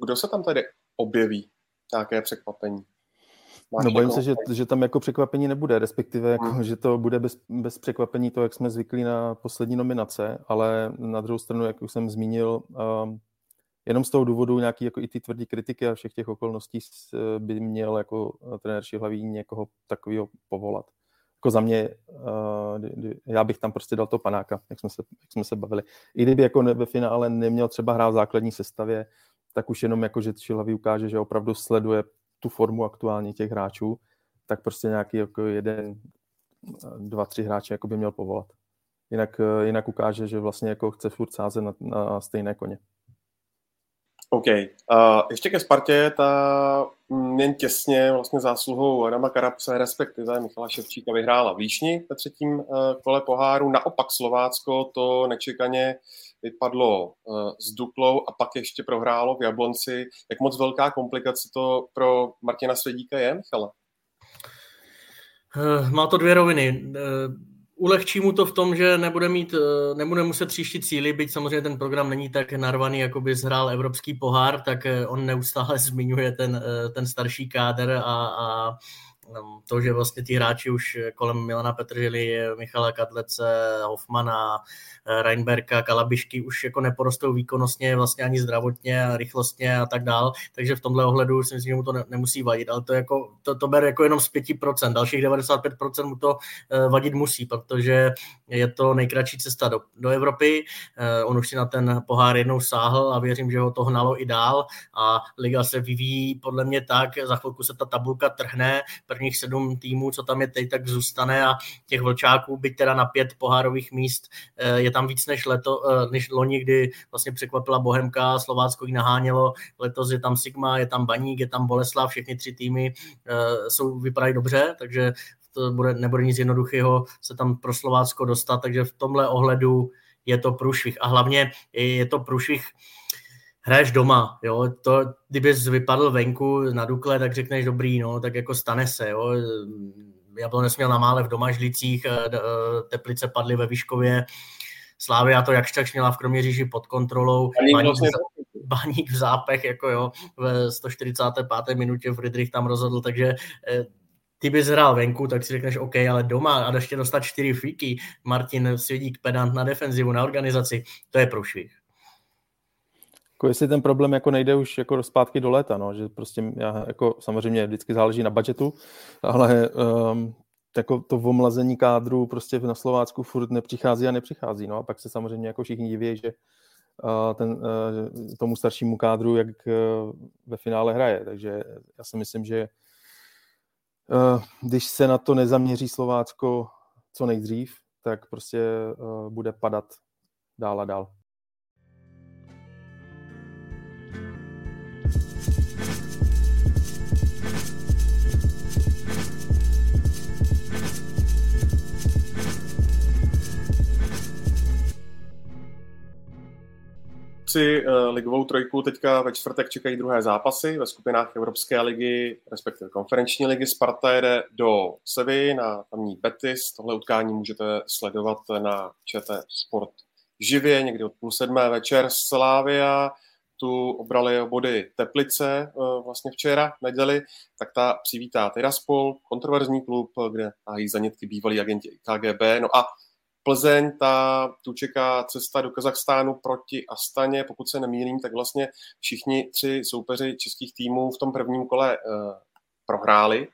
kdo se tam tady objeví, nějaké překvapení? Máš no bojím se, že, že tam jako překvapení nebude, respektive jako, hmm. že to bude bez, bez překvapení to, jak jsme zvyklí na poslední nominace, ale na druhou stranu, jak už jsem zmínil, um, jenom z toho důvodu nějaký jako i ty tvrdý kritiky a všech těch okolností by měl jako trenér Šihlavý někoho takového povolat jako za mě, uh, já bych tam prostě dal to panáka, jak jsme se, jak jsme se bavili. I kdyby jako ve finále neměl třeba hrát v základní sestavě, tak už jenom jako, že Čilavý ukáže, že opravdu sleduje tu formu aktuálně těch hráčů, tak prostě nějaký jako jeden, dva, tři hráče jako by měl povolat. Jinak, jinak ukáže, že vlastně jako chce furt sázet na, na stejné koně. OK. Uh, ještě ke Spartě, ta jen těsně vlastně zásluhou Adama Karapse, respektive Michala Ševčíka vyhrála Výšni ve třetím uh, kole poháru. Naopak Slovácko to nečekaně vypadlo uh, s Duklou a pak ještě prohrálo v Jablonci. Jak moc velká komplikace to pro Martina Svědíka je, Michale? Má to dvě roviny ulehčí mu to v tom, že nebude mít, eh, nebude muset tříštit cíly, byť samozřejmě ten program není tak narvaný, jako by zhrál evropský pohár, tak eh, on neustále zmiňuje ten, eh, ten starší kádr a, a to, že vlastně ti hráči už kolem Milana Petržely, Michala Kadlece, Hoffmana, Reinberka, Kalabišky už jako neporostou výkonnostně, vlastně ani zdravotně rychlostně a tak dál, takže v tomhle ohledu si myslím, že mu to ne, nemusí vadit, ale to, jako, to, to ber jako jenom z 5%, dalších 95% mu to uh, vadit musí, protože je to nejkratší cesta do, do Evropy, on už si na ten pohár jednou sáhl a věřím, že ho to hnalo i dál. A liga se vyvíjí podle mě tak, za chvilku se ta tabulka trhne, prvních sedm týmů, co tam je teď, tak zůstane a těch vlčáků, byť teda na pět pohárových míst, eh, je tam víc než, leto, eh, než loni, kdy vlastně překvapila Bohemka, Slovácko ji nahánělo, letos je tam Sigma, je tam Baník, je tam Boleslav, všechny tři týmy eh, jsou, vypadají dobře, takže to bude, nebude nic jednoduchého se tam pro Slovácko dostat, takže v tomhle ohledu je to průšvih. A hlavně je to průšvih hraješ doma, jo, to, kdybys vypadl venku na Dukle, tak řekneš dobrý, no, tak jako stane se, jo, Jablonec měl na mále v domažlicích, eh, eh, Teplice padly ve Výškově, Slávia to jakž tak měla v Kroměříži pod kontrolou, Baník. Baník v zápech, jako jo, ve 145. minutě Friedrich tam rozhodl, takže eh, ty bys hrál venku, tak si řekneš OK, ale doma a ještě dostat čtyři fíky, Martin Svědík pedant na defenzivu, na organizaci, to je průšvih. Jako jestli ten problém jako nejde už jako zpátky do léta, no, že prostě já, jako samozřejmě vždycky záleží na budgetu, ale um, jako to omlazení kádru prostě na Slovácku furt nepřichází a nepřichází, no a pak se samozřejmě jako všichni diví, že uh, ten, uh, tomu staršímu kádru, jak uh, ve finále hraje, takže já si myslím, že uh, když se na to nezaměří Slovácko co nejdřív, tak prostě uh, bude padat dál a dál. Si uh, ligovou trojku teďka ve čtvrtek čekají druhé zápasy ve skupinách Evropské ligy, respektive konferenční ligy. Sparta jede do Sevy na tamní Betis. Tohle utkání můžete sledovat na ČT Sport živě, někdy od půl sedmé večer. Slavia tu obrali body Teplice uh, vlastně včera, neděli, tak ta přivítá Tiraspol, kontroverzní klub, kde hájí zanětky bývalí agenti KGB. No a Plzeň, ta, tu čeká cesta do Kazachstánu proti Astaně, pokud se nemýlím, tak vlastně všichni tři soupeři českých týmů v tom prvním kole uh, prohráli,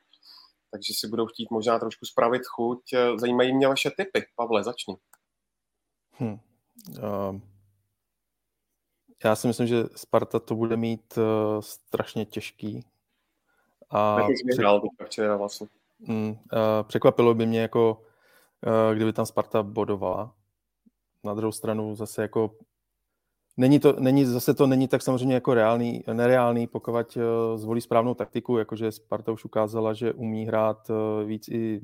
takže si budou chtít možná trošku spravit chuť. Zajímají mě vaše typy. Pavle, začni. Hmm. Uh, já si myslím, že Sparta to bude mít uh, strašně těžký. A před... včera vlastně. Hmm, uh, překvapilo by mě jako Eh, kdyby tam Sparta bodovala. Na druhou stranu zase jako Není to, není, zase to není tak samozřejmě jako reálný, nereálný, pokud uh, zvolí správnou taktiku, jakože Sparta už ukázala, že umí hrát uh, víc i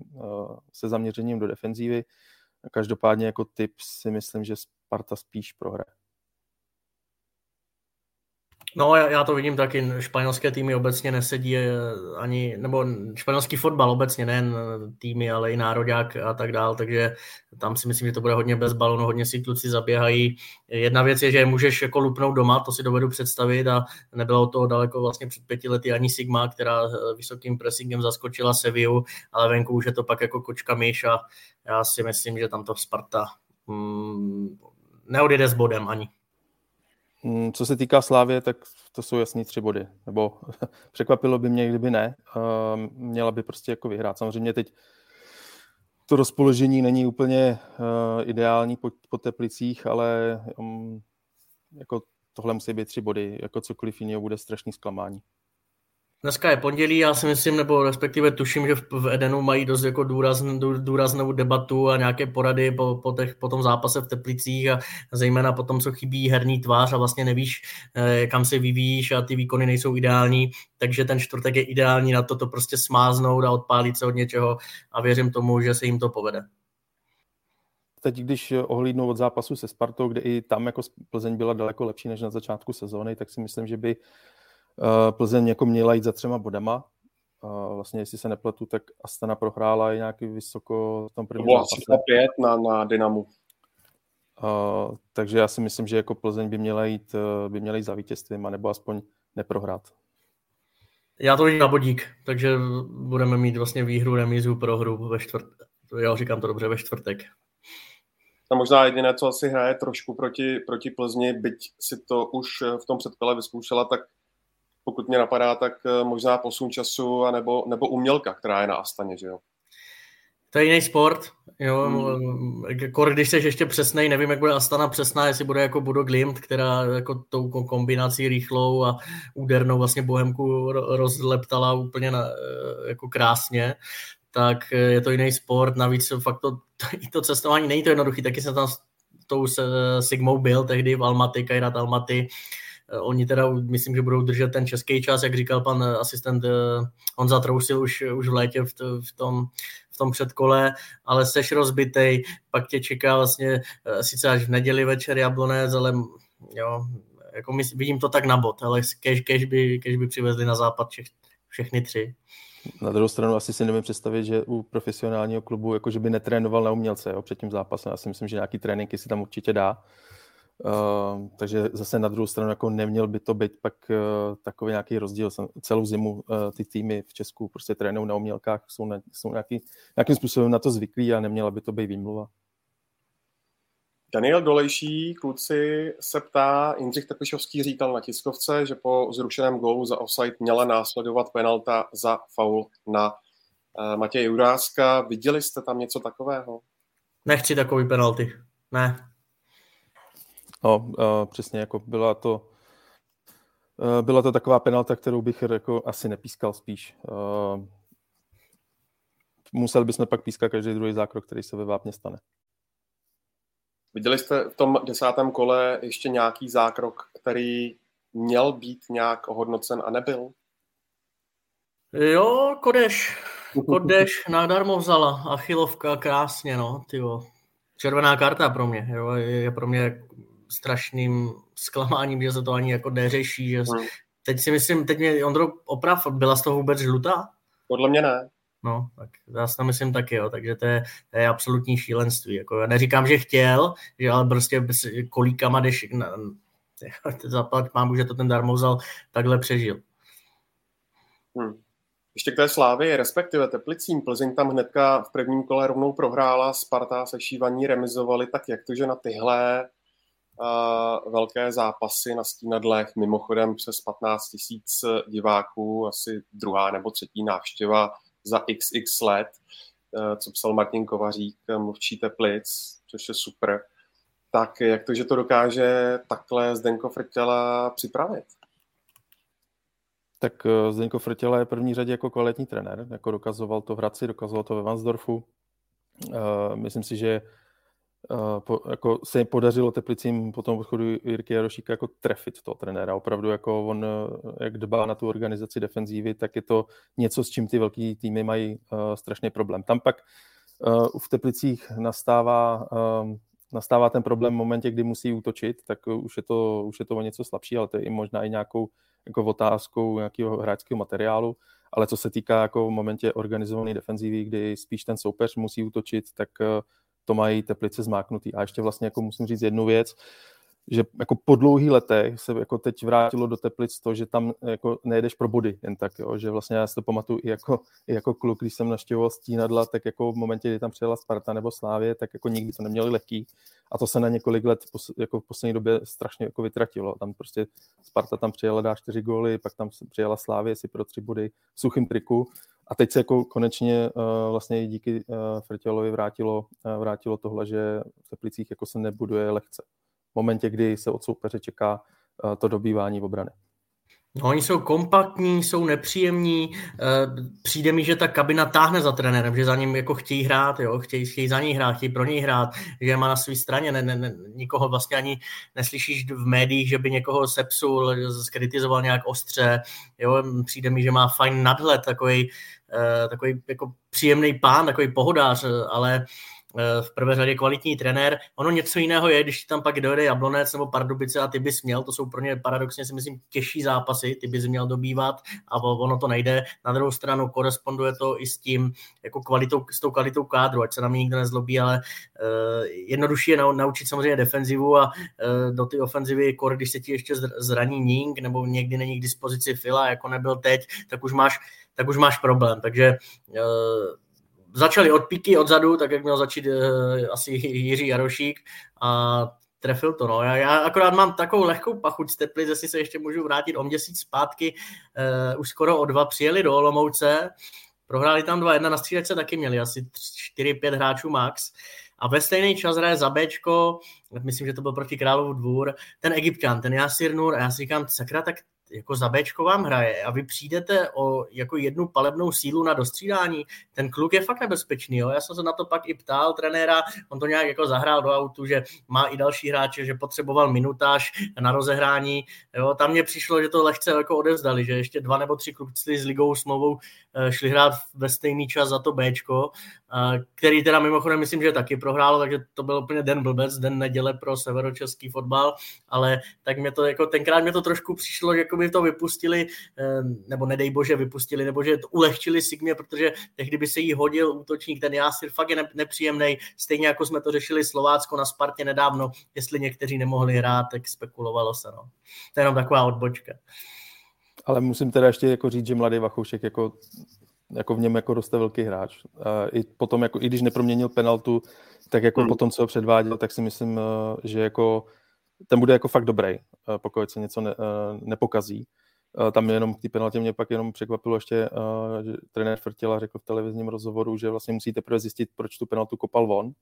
se zaměřením do defenzívy. Každopádně jako typ si myslím, že Sparta spíš prohraje. No, já, já to vidím taky. Španělské týmy obecně nesedí eh, ani, nebo španělský fotbal obecně, nejen týmy, ale i národák a tak dál, takže tam si myslím, že to bude hodně bez balonu, hodně si kluci zaběhají. Jedna věc je, že můžeš jako lupnout doma, to si dovedu představit a nebylo to daleko vlastně před pěti lety ani Sigma, která eh, vysokým pressingem zaskočila Sevillu, ale venku už je to pak jako kočka myš a já si myslím, že tam to Sparta mm, neodjede s bodem ani. Mm, co se týká Slávě, tak to jsou jasný tři body. Nebo překvapilo by mě, kdyby ne. Ehm, měla by prostě jako vyhrát. Samozřejmě teď to rozpoložení není úplně uh, ideální po, Teplicích, ale um, jako tohle musí být tři body. Jako cokoliv jiného bude strašný zklamání. Dneska je pondělí, já si myslím, nebo respektive tuším, že v Edenu mají dost jako důrazn, důraznou debatu a nějaké porady po, po, těch, po tom zápase v Teplicích a zejména po tom, co chybí herní tvář a vlastně nevíš, eh, kam se vyvíjíš a ty výkony nejsou ideální, takže ten čtvrtek je ideální na to to prostě smáznout a odpálit se od něčeho a věřím tomu, že se jim to povede. Teď, když ohlídnu od zápasu se Spartou, kde i tam jako Plzeň byla daleko lepší než na začátku sezóny, tak si myslím, že by Plzeň jako měla jít za třema bodama. vlastně, jestli se nepletu, tak Astana prohrála i nějaký vysoko v tom prvním zápase. To 5 na, na Dynamu. Uh, takže já si myslím, že jako Plzeň by měla jít, by měla jít za vítězstvím, nebo aspoň neprohrát. Já to vidím na bodík, takže budeme mít vlastně výhru, remízu, prohru ve čtvrt. Jo, říkám to dobře, ve čtvrtek. A možná jediné, co asi hraje trošku proti, proti Plzni, byť si to už v tom předkole vyzkoušela, tak pokud mě napadá, tak eh, možná posun času a nebo, nebo umělka, která je na Astaně, že jo? To je jiný sport, jo, hmm. Kor, když jsi ještě přesnej, nevím, jak bude Astana přesná, jestli bude jako Budo Glimt, která jako tou kombinací rychlou a údernou vlastně Bohemku rozleptala úplně na, eh, jako krásně, tak eh, je to jiný sport, navíc fakt to, to, to cestování není to jednoduché, taky jsem tam s tou Sigmou byl tehdy v Almaty, Kairat Almaty, oni teda, myslím, že budou držet ten český čas, jak říkal pan eh, asistent eh, Honza Trousil už, už v létě v, v, tom, v tom předkole, ale seš rozbitej, pak tě čeká vlastně sice až v neděli večer Jablonec, ale jo, jako my, vidím to tak na bod, ale kež, kež, by, kež by přivezli na západ všech, všechny tři. Na druhou stranu asi si nevím představit, že u profesionálního klubu jakože by netrénoval na umělce jo, před tím zápasem. Já si myslím, že nějaký tréninky si tam určitě dá. Uh, takže zase na druhou stranu jako neměl by to být pak uh, takový nějaký rozdíl. Celou zimu uh, ty týmy v Česku prostě trénují na umělkách, jsou, na, jsou nějaký, nějakým způsobem na to zvyklí a neměla by to být výmluva. Daniel Dolejší, kluci, se ptá, Jindřich Tepišovský říkal na tiskovce, že po zrušeném gólu za offside měla následovat penalta za faul na uh, Matěje Juráska. Viděli jste tam něco takového? Nechci takový penalty. Ne, No, uh, přesně, jako byla to, uh, byla to taková penalta, kterou bych jako asi nepískal spíš. Uh, museli bychom pak pískat každý druhý zákrok, který se ve Vápně stane. Viděli jste v tom desátém kole ještě nějaký zákrok, který měl být nějak ohodnocen a nebyl? Jo, Kodeš. Kodeš nadarmo vzala. Achilovka krásně, no, tyjo. Červená karta pro mě, jo, je pro mě strašným zklamáním, že se to ani jako neřeší. Že... Hmm. Teď si myslím, teď mě Ondro oprav, byla z toho vůbec žlutá? Podle mě ne. No, tak já si myslím taky, jo, takže to je, to je absolutní šílenství. Jako, já neříkám, že chtěl, že ale prostě kolíkama jdeš na, zapad mám, že to ten darmozal takhle přežil. Hmm. Ještě k té slávy, respektive Teplicím. Plzeň tam hnedka v prvním kole rovnou prohrála, Sparta se šívaní remizovali, tak jak to, že na tyhle velké zápasy na stínadlech, mimochodem přes 15 tisíc diváků, asi druhá nebo třetí návštěva za xx let, uh, co psal Martin Kovařík, mluvčí Teplic, což je super. Tak jak to, že to dokáže takhle Zdenko Frtěla připravit? Tak eh, Zdenko Frtěla je v první řadě jako kvalitní trenér, jako dokazoval to v Hradci, dokazoval to ve Vansdorfu. Myslím si, že Uh, po, jako se podařilo Teplicím po tom odchodu Jirky Jarošíka jako trefit toho trenéra. Opravdu jako on, eh, jak dbá na tu organizaci defenzívy, tak je to něco, s čím ty velký týmy mají uh, strašný problém. Tam pak uh, v Teplicích nastává, uh, nastává ten problém v momentě, kdy musí útočit, tak už je to, už je to o něco slabší, ale to je i možná i nějakou jako otázkou nějakého hráčského materiálu. Ale co se týká jako v momentě organizované defenzívy, kdy spíš ten soupeř musí útočit, tak to mají Teplice zmáknutý. A ještě vlastně jako musím říct jednu věc, že jako po dlouhých letech se jako teď vrátilo do Teplic to, že tam jako nejedeš pro body jen tak, jo, že vlastně já si to pamatuju i jako, i jako kluk, když jsem naštěvoval stínadla, tak jako v momentě, kdy tam přijela Sparta nebo Slávě, tak jako nikdy to neměli lehký a to se na několik let jako v poslední době strašně jako vytratilo. Tam prostě Sparta tam přijela, dá čtyři góly, pak tam přijela Slávě si pro tři body v suchým triku a teď se jako konečně uh, vlastně díky uh, Frtělovi vrátilo, uh, vrátilo tohle, že v Teplicích jako se nebuduje lehce. Momentě, kdy se od soupeře čeká uh, to dobývání obrany. No, oni jsou kompaktní, jsou nepříjemní, přijde mi, že ta kabina táhne za trenérem, že za ním jako chtějí hrát, jo, chtějí, chtějí za něj hrát, chtějí pro něj hrát, že má na své straně, ne, ne, ne, nikoho vlastně ani neslyšíš v médiích, že by někoho sepsul, skritizoval nějak ostře, jo, přijde mi, že má fajn nadhled, takový, takový jako příjemný pán, takový pohodář, ale eh, v prvé řadě kvalitní trenér. Ono něco jiného je, když tam pak dojde Jablonec nebo Pardubice a ty bys měl, to jsou pro ně paradoxně si myslím těžší zápasy, ty bys měl dobývat a ono to nejde. Na druhou stranu koresponduje to i s tím, jako kvalitou, s tou kvalitou kádru, ať se na mě nikdo nezlobí, ale uh, jednodušší je naučit samozřejmě defenzivu a uh, do ty ofenzivy, kor, když se ti ještě zraní Ning nebo někdy není k dispozici Fila, jako nebyl teď, tak už máš, tak už máš problém. Takže uh, začali od píky odzadu, tak jak měl začít uh, asi Jiří Jarošík a trefil to. No. Já, já akorát mám takovou lehkou pachuť z Teplic, jestli se ještě můžu vrátit o měsíc zpátky, uh, už skoro o dva přijeli do Olomouce, prohráli tam 2-1, na střídačce taky měli asi 4-5 hráčů max a ve stejný čas hraje za Bčko, myslím, že to byl proti Králov dvůr, ten egyptian, ten Jasir Nur a já si říkám, sakra, tak jako za Bčko vám hraje a vy přijdete o jako jednu palebnou sílu na dostřídání, ten kluk je fakt nebezpečný. Jo? Já jsem se na to pak i ptal trenéra, on to nějak jako zahrál do autu, že má i další hráče, že potřeboval minutáž na rozehrání. Jo? Tam mě přišlo, že to lehce jako odevzdali, že ještě dva nebo tři kluci s ligou smlouvou šli hrát ve stejný čas za to Bčko, eh, který teda mimochodem myslím, že taky prohrálo, takže to byl úplně den blbec, den neděle pro severočeský fotbal, ale tak mě to jako tenkrát mě to trošku přišlo, že jako by to vypustili, eh, nebo nedej bože vypustili, nebo že to ulehčili Sigmě, protože tehdy by se jí hodil útočník, ten Jásir fakt je nepříjemný, stejně jako jsme to řešili Slovácko na Spartě nedávno, jestli někteří nemohli hrát, tak spekulovalo se. No. To je jenom taková odbočka. Ale musím teda ještě jako říct, že mladý Vachoušek jako jako v něm jako roste velký hráč. A I potom, jako, i když neproměnil penaltu, tak jako hmm. potom, co ho předváděl, tak si myslím, eh, že jako ten bude jako fakt dobrý, eh, pokud se něco ne, eh, nepokazí. Tam jenom k té penaltě mě pak jenom překvapilo ještě, že trenér Frtěla řekl v televizním rozhovoru, že vlastně musíte teprve zjistit, proč tu penaltu kopal von. Uh,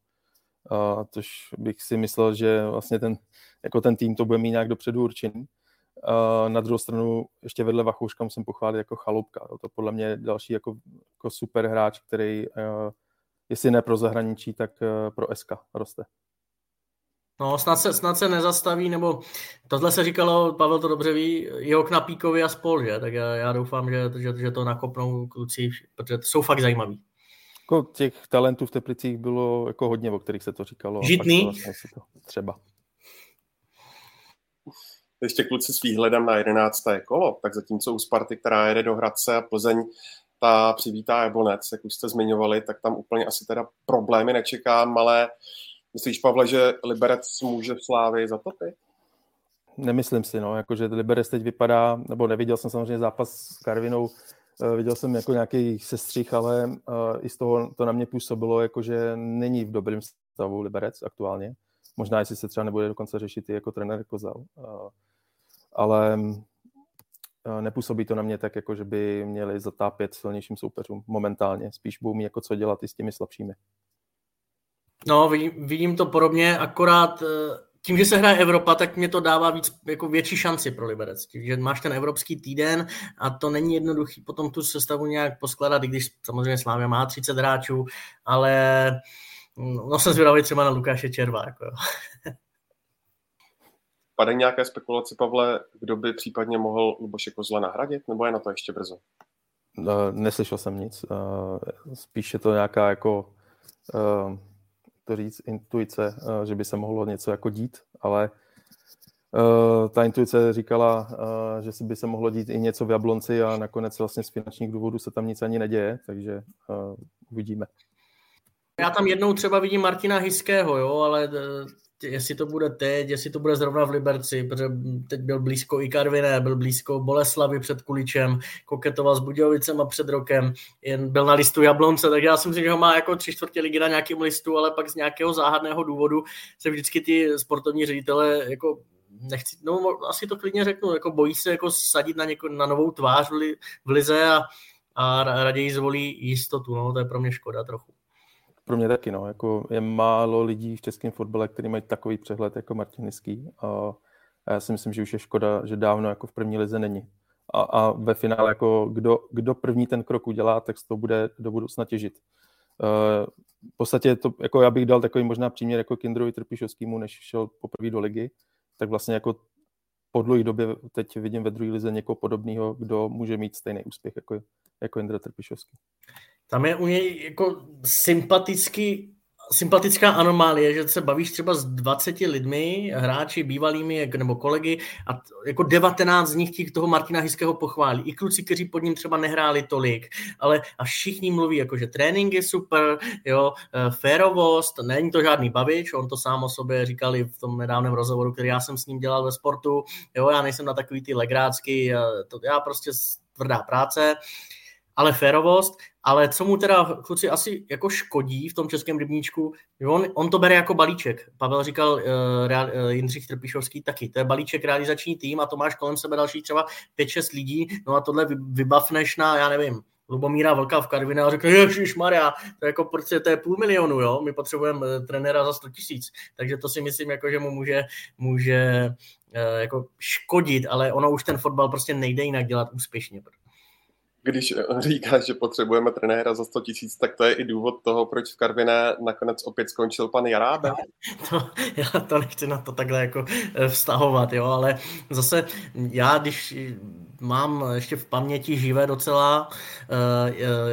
což bych si myslel, že vlastně ten, jako ten tým to bude mít nějak dopředu určený. Na druhou stranu ještě vedle Vachouška musím pochválit jako Chalupka. To podle mě je další jako, jako super hráč, který uh, jestli ne pro zahraničí, tak uh, pro SK roste. No, snad se, snad se nezastaví, nebo tohle se říkalo, Pavel to dobře ví, jeho Knapíkovi a spol, že? Tak já, já doufám, že, že, že to nakopnou kluci, protože jsou fakt zajímaví. Jako těch talentů v Teplicích bylo jako hodně, o kterých se to říkalo. Žitný? To vlastně to třeba. Ještě kluci s výhledem na 11. kolo, tak zatímco u Sparty, která jede do Hradce a Plzeň, ta přivítá Jablonec, jak už jste zmiňovali, tak tam úplně asi teda problémy nečekám, ale Myslíš, Pavle, že Liberec může v Slávii zatopit? Nemyslím si, no, jakože Liberec teď vypadá, nebo neviděl jsem samozřejmě zápas s Karvinou, uh, viděl jsem jako nějaký sestřih, ale uh, i z toho to na mě působilo, jakože není v dobrém stavu Liberec aktuálně. Možná, jestli se třeba nebude dokonce řešit i jako trenér Kozal. Uh, ale uh, nepůsobí to na mě tak, jako že by měli zatápět silnějším soupeřům momentálně. Spíš budou mít jako co dělat i s těmi slabšími. No, vidím, to podobně, akorát eh, tím, že se hraje Evropa, tak mě to dává víc, jako větší šanci pro Liberec. že máš ten evropský týden a to není jednoduchý potom tu sestavu nějak poskladat, i když samozřejmě Slávia má 30 hráčů, ale no jsem zvědavý třeba na Lukáše Červa. Jako. Padají nějaké spekulace, Pavle, kdo by případně mohl Luboše Kozla nahradit, nebo je na to ještě brzo? No, neslyšel jsem nic. Eh, spíš je to nějaká jako eh, to říct, intuice, eh, že by se mohlo něco jako dít, ale ta intuice říkala, že by se mohlo dít i něco v Jablonci a nakonec vlastně z finančních důvodů se tam nic ani neděje, takže uvidíme. Já tam jednou třeba vidím Martina Hiského, jo, ale jestli to bude teď, jestli to bude zrovna v Liberci, protože teď byl blízko i Karviné, byl blízko Boleslavy před Kuličem, koketoval s Budějovicem před rokem, jen byl na listu Jablonce, takže já si myslím, že ho má jako tři čtvrtě ligy na nějakém listu, ale pak z nějakého záhadného důvodu se vždycky ty sportovní ředitele jako nechci, no asi to klidně řeknu, jako bojí se jako sadit na, něko, na novou tvář v, li, v lize a, a raději zvolí jistotu, no, to je pro mě škoda trochu. Pro mě taky, no. Jako je málo lidí v českém fotbale, kteří mají takový přehled jako Martin Niský. A, já si myslím, že už je škoda, že dávno jako v první lize není. A, a ve finále, jako kdo, kdo první ten krok udělá, tak to bude do budoucna těžit. Uh, v podstatě to, jako já bych dal takový možná příměr jako Kindrovi Trpišovskému, než šel poprvé do ligy, tak vlastně jako po dlouhé době teď vidím ve druhé lize někoho podobného, kdo může mít stejný úspěch jako, jako Indra Trpišovský. Tam je u něj jako sympaticky sympatická anomálie, že se bavíš třeba s 20 lidmi, hráči, bývalými nebo kolegy a jako 19 z nich těch toho Martina Hiského pochválí. I kluci, kteří pod ním třeba nehráli tolik, ale a všichni mluví, jako že trénink je super, jo, e, férovost, není to žádný bavič, on to sám o sobě říkali v tom nedávném rozhovoru, který já jsem s ním dělal ve sportu, jo, já nejsem na takový ty legrácky, to, já prostě tvrdá práce, ale férovost, ale co mu teda kluci asi jako škodí v tom českém rybníčku, on, on to bere jako balíček. Pavel říkal, uh, real, uh, Jindřich Trpišovský taky, to je balíček realizační tým a to máš kolem sebe další třeba 5-6 lidí, no a tohle vybavneš na, já nevím, Lubomíra Vlka v Karvině a řekl, Ježíš Maria, to je jako prostě to je půl milionu, jo? my potřebujeme eh, trenéra za 100 tisíc. Takže to si myslím, jako, že mu může, může jako škodit, ale ono už ten fotbal prostě nejde jinak dělat úspěšně když říká, že potřebujeme trenéra za 100 tisíc, tak to je i důvod toho, proč v Karviné nakonec opět skončil pan Jarábe. To, já to nechci na to takhle jako eh, vztahovat, jo, ale zase já, když mám ještě v paměti živé docela uh,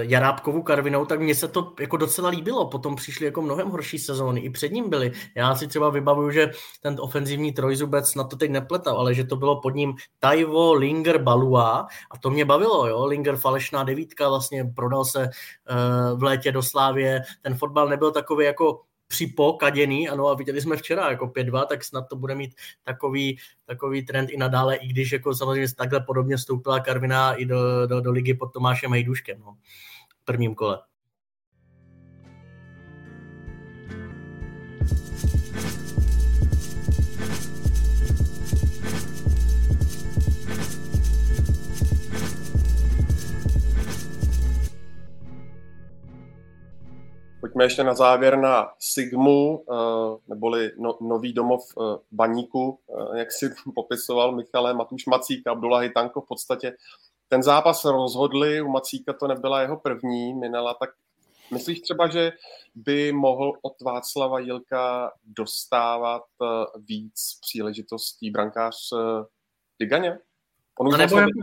Jarábkovu Karvinou, tak mně se to jako docela líbilo. Potom přišly jako mnohem horší sezóny. I před ním byly. Já si třeba vybavuju, že ten ofenzivní trojzubec na to teď nepletal, ale že to bylo pod ním Taivo, Linger, Balua a to mě bavilo. Jo? Linger falešná devítka, vlastně prodal se uh, v létě do Slávě. Ten fotbal nebyl takový jako připokaděný, ano, a viděli jsme včera jako 5-2, tak snad to bude mít takový, takový trend i nadále, i když jako samozřejmě takhle podobně vstoupila Karviná i do, do, do ligy pod Tomášem Hejduškem, no, v prvním kole. Pojďme ještě na závěr na Sigmu, eh, neboli no, nový domov eh, baníku, eh, jak si popisoval Michale Matuš Macík a Abdullah Hitanko v podstatě. Ten zápas rozhodli, u Macíka to nebyla jeho první minela, tak myslíš třeba, že by mohl od Václava Jilka dostávat víc příležitostí brankář Diganě? On už nebo, Jakub,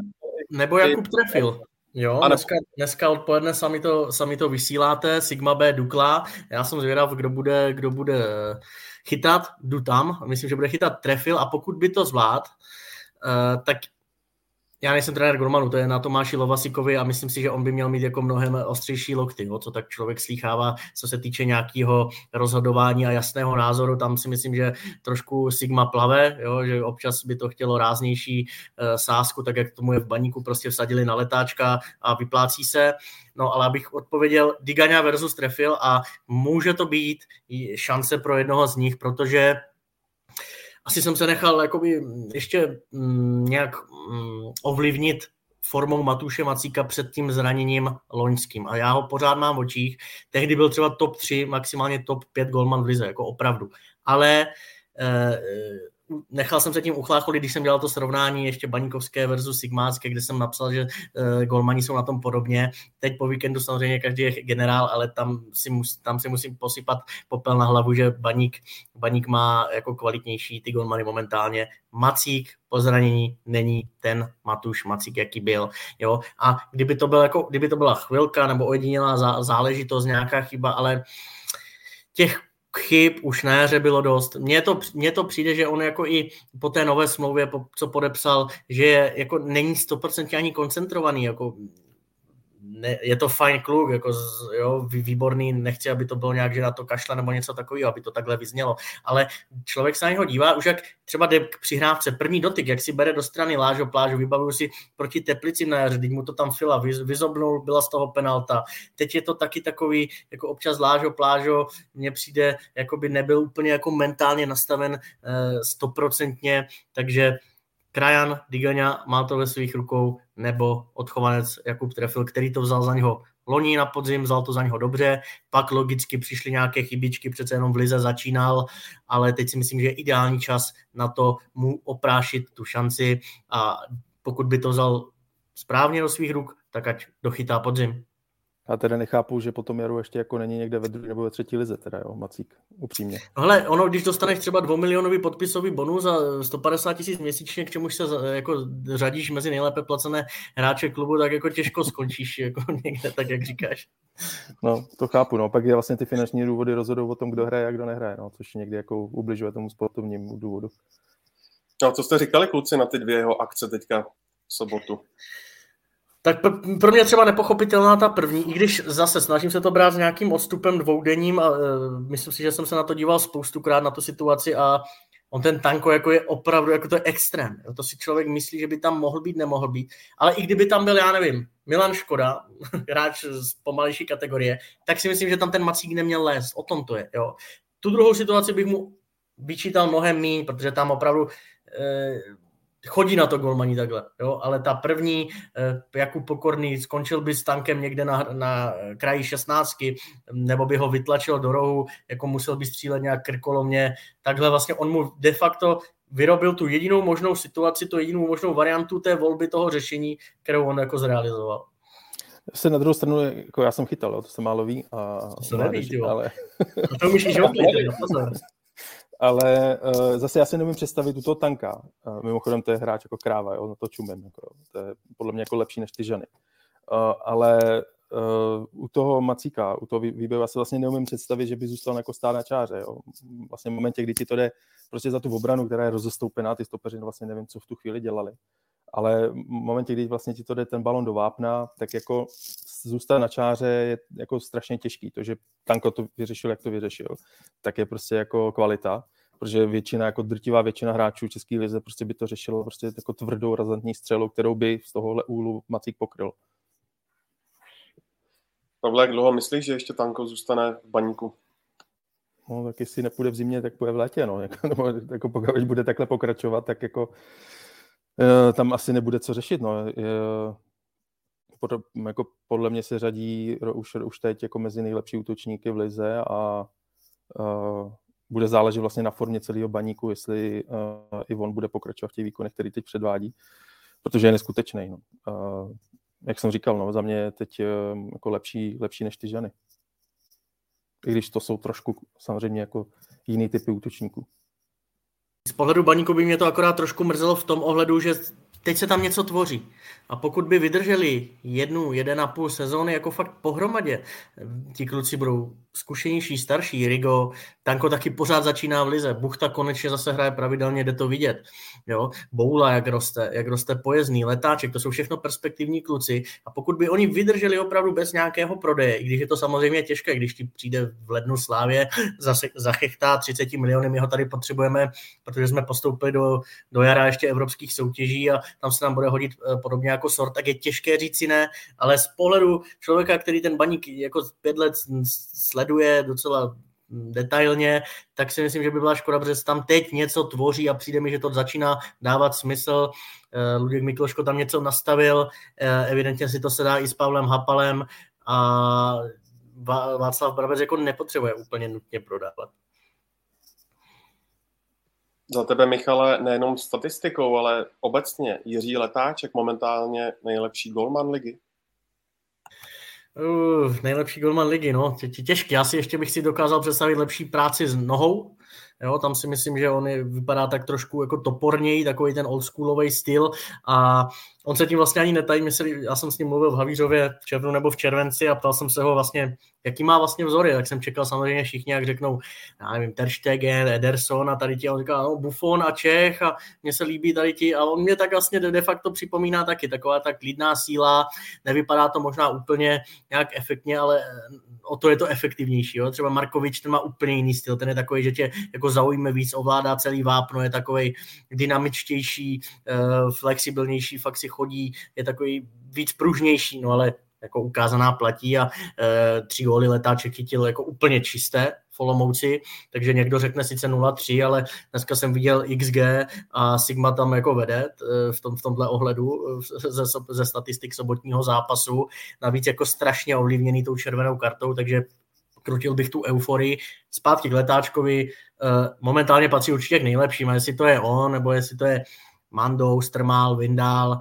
nebo Jakub trefil. Jo, ano. dneska, dneska odpoledne sami to, sami to vysíláte, Sigma B Dukla. Já jsem zvědav, kdo bude, kdo bude chytat, jdu tam, myslím, že bude chytat trefil a pokud by to zvlád, uh, tak já nejsem trenér Gormanu, to je na Tomáši Lovasikovi a myslím si, že on by měl mít jako mnohem ostřejší lokty, jo, co tak člověk slýchává, co se týče nějakého rozhodování a jasného názoru, tam si myslím, že trošku Sigma plave, jo, že občas by to chtělo ráznější uh, sásku, tak jak tomu je v baníku, prostě vsadili na letáčka a vyplácí se. No ale abych odpověděl, Digania versus Trefil a může to být šance pro jednoho z nich, protože asi jsem se nechal jakoby ještě mm, nějak mm, ovlivnit formou Matuše Macíka před tím zraněním loňským. A já ho pořád mám v očích. Tehdy byl třeba top 3, maximálně top 5 golman v lize, jako opravdu. Ale eh, nechal jsem se tím uchlácholit, když jsem dělal to srovnání ještě Baníkovské versus Sigmácké, kde jsem napsal, že uh, golmani jsou na tom podobně. Teď po víkendu samozřejmě každý je generál, ale tam si, mus, tam si musím posypat popel na hlavu, že Baník, Baník má jako kvalitnější ty golmany momentálně. Macík po zranění není ten Matuš Macík, jaký byl. Jo? A kdyby to, byl jako, kdyby to byla chvilka nebo ojedinělá záležitost, nějaká chyba, ale těch chyb už na jaře bylo dost. Mně to, mně to přijde, že on jako i po té nové smlouvě, po, co podepsal, že je, jako není 100% ani koncentrovaný, jako ne, je to fajn kluk, jako jo, výborný, nechci, aby to bylo nějak, že na to kašle nebo něco takového, aby to takhle vyznělo, ale člověk se na něho dívá, už jak třeba jde k přihrávce, první dotyk, jak si bere do strany Lážo Plážu, vybavuju si proti Teplici na jaře, teď mu to tam fila, vyzobnul, byla z toho penalta, teď je to taky takový, jako občas Lážo Plážo, mně přijde, jako by nebyl úplně jako mentálně nastaven eh, stoprocentně, takže Krajan, Digania má to ve svých rukou, nebo odchovanec Jakub Trefil, který to vzal za něho loni na podzim, vzal to za něho dobře, pak logicky přišly nějaké chybičky, přece jenom v Lize začínal, ale teď si myslím, že je ideální čas na to mu oprášit tu šanci a pokud by to vzal správně do svých ruk, tak ať dochytá podzim. Já teda nechápu, že potom Jaru ještě jako není někde ve druhé nebo ve třetí lize, teda jo, Macík, upřímně. No hele, ono, když dostaneš třeba dvoumilionový podpisový bonus za 150 tisíc měsíčně, k čemuž se jako řadíš mezi nejlépe placené hráče klubu, tak jako těžko skončíš jako někde, tak jak říkáš. No, to chápu, no. Pak je vlastně ty finanční důvody rozhodou o tom, kdo hraje a kdo nehraje, no, což někdy jako ubližuje tomu sportovnímu důvodu. No, co jste říkali, kluci, na ty dvě jeho akce teďka v sobotu? Tak pro mě třeba nepochopitelná ta první, i když zase snažím se to brát s nějakým odstupem dvoudenním a uh, myslím si, že jsem se na to díval spoustukrát na tu situaci a on ten tanko jako je opravdu, jako to je extrém. Jo? To si člověk myslí, že by tam mohl být, nemohl být. Ale i kdyby tam byl, já nevím, Milan Škoda, hráč z pomalejší kategorie, tak si myslím, že tam ten Macík neměl lézt. O tom to je. Jo? Tu druhou situaci bych mu vyčítal mnohem méně, protože tam opravdu eh, chodí na to golmaní takhle, jo? ale ta první, eh, Jakub Pokorný, skončil by s tankem někde na, na kraji šestnáctky, nebo by ho vytlačil do rohu, jako musel by střílet nějak krkolomně, takhle vlastně on mu de facto vyrobil tu jedinou možnou situaci, tu jedinou možnou variantu té volby toho řešení, kterou on jako zrealizoval. Se na druhou stranu, jako já jsem chytal, jo, to se málo ví. A, to se neví, ale... A to můžeš pozor ale uh, zase já si nemůžu představit u toho tanka. Uh, mimochodem to je hráč jako kráva, jo, na to čumím. Jako, to je podle mě jako lepší než ty ženy. Uh, ale uh, u toho Macíka, u toho výběru, já si vlastně neumím představit, že by zůstal jako stát na čáře. Jo. Vlastně v momentě, kdy ti to jde prostě za tu obranu, která je rozestoupená, ty stopeři vlastně nevím, co v tu chvíli dělali. Ale v momentě, kdy vlastně ti to jde ten balon do vápna, tak jako zůstat na čáře je jako strašně těžký. To, že Tanko to vyřešil, jak to vyřešil, tak je prostě jako kvalita protože většina, jako drtivá většina hráčů České lize prostě by to řešilo prostě jako tvrdou razantní střelu, kterou by z tohohle úlu Macík pokryl. Pavle, jak dlouho myslíš, že ještě Tanko zůstane v baníku? No, tak jestli nepůjde v zimě, tak půjde v létě, no. Jako, nebo, jako pokud bude takhle pokračovat, tak jako tam asi nebude co řešit, no. Pod, jako podle mě se řadí už, už teď jako mezi nejlepší útočníky v lize a uh, bude záležet vlastně na formě celého baníku, jestli uh, i on bude pokračovat v těch výkonech, který teď předvádí, protože je neskutečný. No. Uh, jak jsem říkal, no, za mě je teď uh, jako lepší, lepší než ty ženy. I když to jsou trošku samozřejmě jako jiný typy útočníků. Z pohledu baníku by mě to akorát trošku mrzelo v tom ohledu, že teď se tam něco tvoří. A pokud by vydrželi jednu, jeden a půl sezóny jako fakt pohromadě, ti kluci budou zkušenější, starší, Rigo, Tanko taky pořád začíná v lize, Buchta konečně zase hraje pravidelně, jde to vidět. Jo? Boula, jak roste, jak roste pojezdný, letáček, to jsou všechno perspektivní kluci a pokud by oni vydrželi opravdu bez nějakého prodeje, i když je to samozřejmě těžké, když ti přijde v lednu Slávě, zase zachechtá 30 miliony, my ho tady potřebujeme, protože jsme postoupili do, do jara ještě evropských soutěží a tam se nám bude hodit eh, podobně jako sort, tak je těžké říct si ne, ale z pohledu člověka, který ten baník jako pět let sleduje docela detailně, tak si myslím, že by byla škoda, protože tam teď něco tvoří a přijde mi, že to začíná dávat smysl. Eh, Luděk Mikloško tam něco nastavil, eh, evidentně si to se dá i s Pavlem Hapalem a Václav Brabec jako nepotřebuje úplně nutně prodávat. Za tebe, Michale, nejenom statistikou, ale obecně Jiří Letáček momentálně nejlepší golman ligy? Uh, nejlepší golman ligy, no, těžký. Já si ještě bych si dokázal představit lepší práci s nohou, Jo, tam si myslím, že on je, vypadá tak trošku jako toporněji, takový ten oldschoolový styl. A on se tím vlastně ani netají. Myslel, já jsem s ním mluvil v Havířově v červnu nebo v červenci a ptal jsem se ho vlastně, jaký má vlastně vzory, tak jsem čekal samozřejmě všichni, jak řeknou, já nevím, Ter Stegen, Ederson a tady ti, a on říká, no, Buffon a Čech a mně se líbí tady ti a on mě tak vlastně de facto připomíná taky, taková ta klidná síla, nevypadá to možná úplně nějak efektně, ale o to je to efektivnější. Jo? Třeba Markovič ten má úplně jiný styl, ten je takový, že tě jako zaujme víc, ovládá celý vápno, je takový dynamičtější, eh, flexibilnější, fakt si chodí, je takový víc pružnější, no ale jako ukázaná platí a e, tři góly letáček chytil jako úplně čisté v Olomouci, takže někdo řekne sice 0-3, ale dneska jsem viděl XG a Sigma tam jako vede e, v, tom, v tomhle ohledu e, ze, ze statistik sobotního zápasu, navíc jako strašně ovlivněný tou červenou kartou, takže krutil bych tu euforii. Zpátky k letáčkovi, e, momentálně patří určitě k nejlepším, a jestli to je on, nebo jestli to je Mandou, Strmál, Vindál,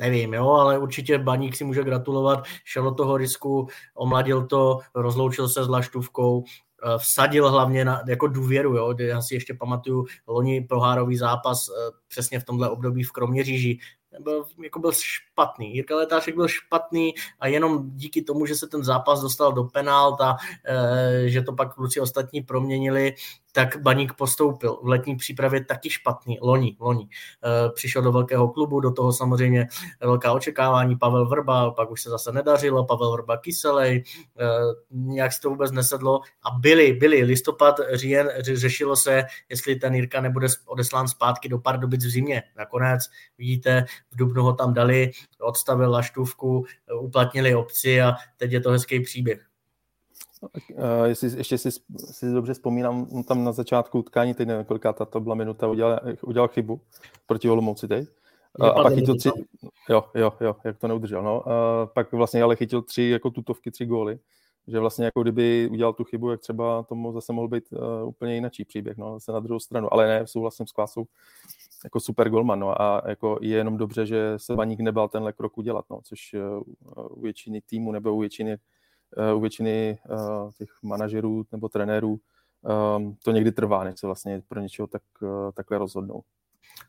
nevím, jo, ale určitě Baník si může gratulovat, šel do toho risku, omladil to, rozloučil se s Laštůvkou, eh, vsadil hlavně na jako důvěru, jo, já si ještě pamatuju loni prohárový zápas eh, přesně v tomhle období v Kroměříži, byl, jako byl špatný. Jirka Letáček byl špatný a jenom díky tomu, že se ten zápas dostal do penalt a e, že to pak kluci ostatní proměnili, tak Baník postoupil. V letní přípravě taky špatný, loni, loni. E, přišel do velkého klubu, do toho samozřejmě velká očekávání, Pavel Vrba, pak už se zase nedařilo, Pavel Vrba kyselej, e, nějak se to vůbec nesedlo a byli, byli, listopad, říjen, řešilo se, jestli ten Jirka nebude odeslán zpátky do Pardubic v zimě. Nakonec, vidíte, v Dubnu ho tam dali, odstavil laštůvku, uplatnili obci a teď je to hezký příběh. Uh, jestli ještě si, si dobře vzpomínám, on tam na začátku utkání, teď nevím, koliká to byla minuta, udělal, udělal chybu proti Olomouci teď. Uh, a pak chytil tři, jo, jo, jo, jak to neudržel, no. Uh, pak vlastně ale chytil tři jako tutovky, tři góly, že vlastně jako kdyby udělal tu chybu, jak třeba tomu zase mohl být uh, úplně jiný příběh, no, zase na druhou stranu, ale ne, souhlasím s Kvásou, jako super golman, no, a jako je jenom dobře, že se Baník nebal tenhle krok udělat, no, což uh, u většiny týmu nebo u většiny u většiny uh, těch manažerů nebo trenérů um, to někdy trvá, než se vlastně pro něčeho tak, uh, takhle rozhodnou.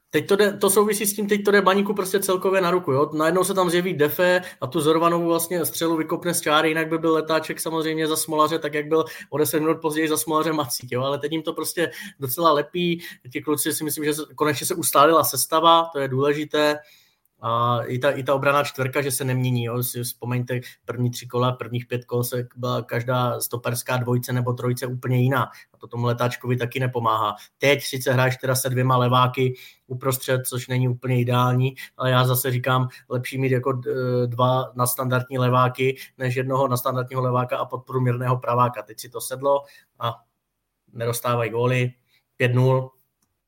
Teď to, jde, to souvisí s tím, teď to jde baníku prostě celkově na ruku. Jo? Najednou se tam zjeví Defe a tu Zorvanovou vlastně střelu vykopne z čáry, jinak by byl letáček samozřejmě za Smolaře, tak jak byl o 10 minut později za Smolaře Macík. Jo? Ale teď jim to prostě docela lepí. Ti kluci si myslím, že konečně se ustálila sestava, to je důležité. A i ta, i ta obraná čtvrka, že se nemění. Jo. Si vzpomeňte, první tři kola, prvních pět kol se byla každá stoperská dvojce nebo trojce úplně jiná. A to tomu letáčkovi taky nepomáhá. Teď sice hráš teda se dvěma leváky uprostřed, což není úplně ideální, ale já zase říkám, lepší mít jako dva na standardní leváky, než jednoho na standardního leváka a podprůměrného praváka. Teď si to sedlo a nedostávají góly. 5-0.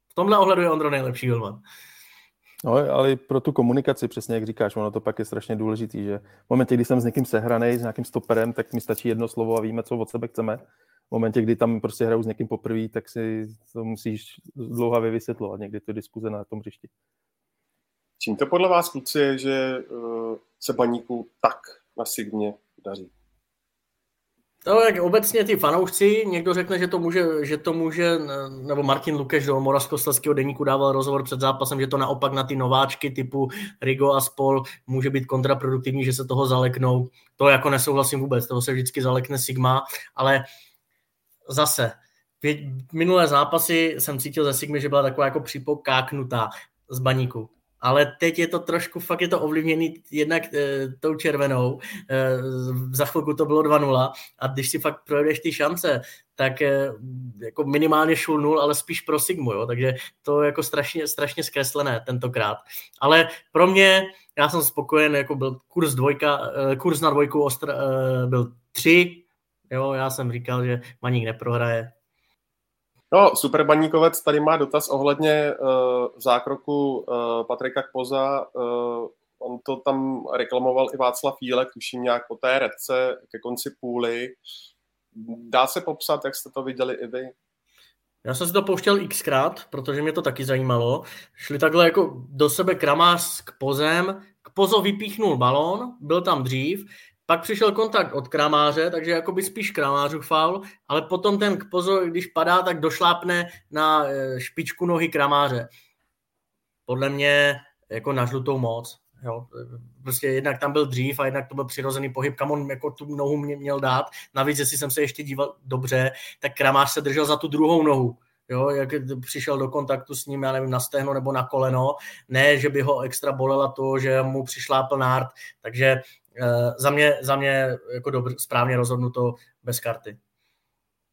V tomhle ohledu je Ondro nejlepší golman. No, ale pro tu komunikaci, přesně jak říkáš, ono to pak je strašně důležitý, že v momentě, kdy jsem s někým sehraný, s nějakým stoperem, tak mi stačí jedno slovo a víme, co od sebe chceme. V momentě, kdy tam prostě hraju s někým poprvé, tak si to musíš dlouhavě vysvětlovat někdy ty diskuze na tom hřišti. Čím to podle vás, kluci, je, že uh, se baníku tak na Signě daří? No, jak obecně ty fanoušci, někdo řekne, že to může, že to může nebo Martin Lukeš do Moravskoslezského deníku dával rozhovor před zápasem, že to naopak na ty nováčky typu Rigo a spol může být kontraproduktivní, že se toho zaleknou. To jako nesouhlasím vůbec, toho se vždycky zalekne Sigma, ale zase, minulé zápasy jsem cítil ze Sigmy, že byla taková jako připokáknutá z baníku ale teď je to trošku, fakt je to ovlivněný jednak e, tou červenou, e, za chvilku to bylo 2-0 a když si fakt projedeš ty šance, tak e, jako minimálně šul nul, ale spíš pro Sigmu, jo? takže to je jako strašně, strašně zkreslené tentokrát. Ale pro mě, já jsem spokojen, jako byl kurz dvojka, e, kurz na dvojku ostr, e, byl 3, jo, já jsem říkal, že Maník neprohraje, No, Super Baníkovec tady má dotaz ohledně uh, zákroku uh, Patrika Kpoza. Uh, on to tam reklamoval i Václav Jílek, tuším nějak po té redce ke konci půly. Dá se popsat, jak jste to viděli i vy? Já jsem si to pouštěl xkrát, protože mě to taky zajímalo. Šli takhle jako do sebe kramář k pozem, k pozo vypíchnul balón, byl tam dřív, pak přišel kontakt od kramáře, takže jakoby spíš kramářů faul, ale potom ten pozor, když padá, tak došlápne na e, špičku nohy kramáře. Podle mě jako na žlutou moc. Jo. Prostě jednak tam byl dřív a jednak to byl přirozený pohyb, kam on jako tu nohu mě měl dát. Navíc, jestli jsem se ještě díval dobře, tak kramář se držel za tu druhou nohu. Jo, jak přišel do kontaktu s ním, já nevím, na stehno nebo na koleno, ne, že by ho extra bolela to, že mu přišla nárt, takže za mě, za mě jako dobr, správně rozhodnuto bez karty.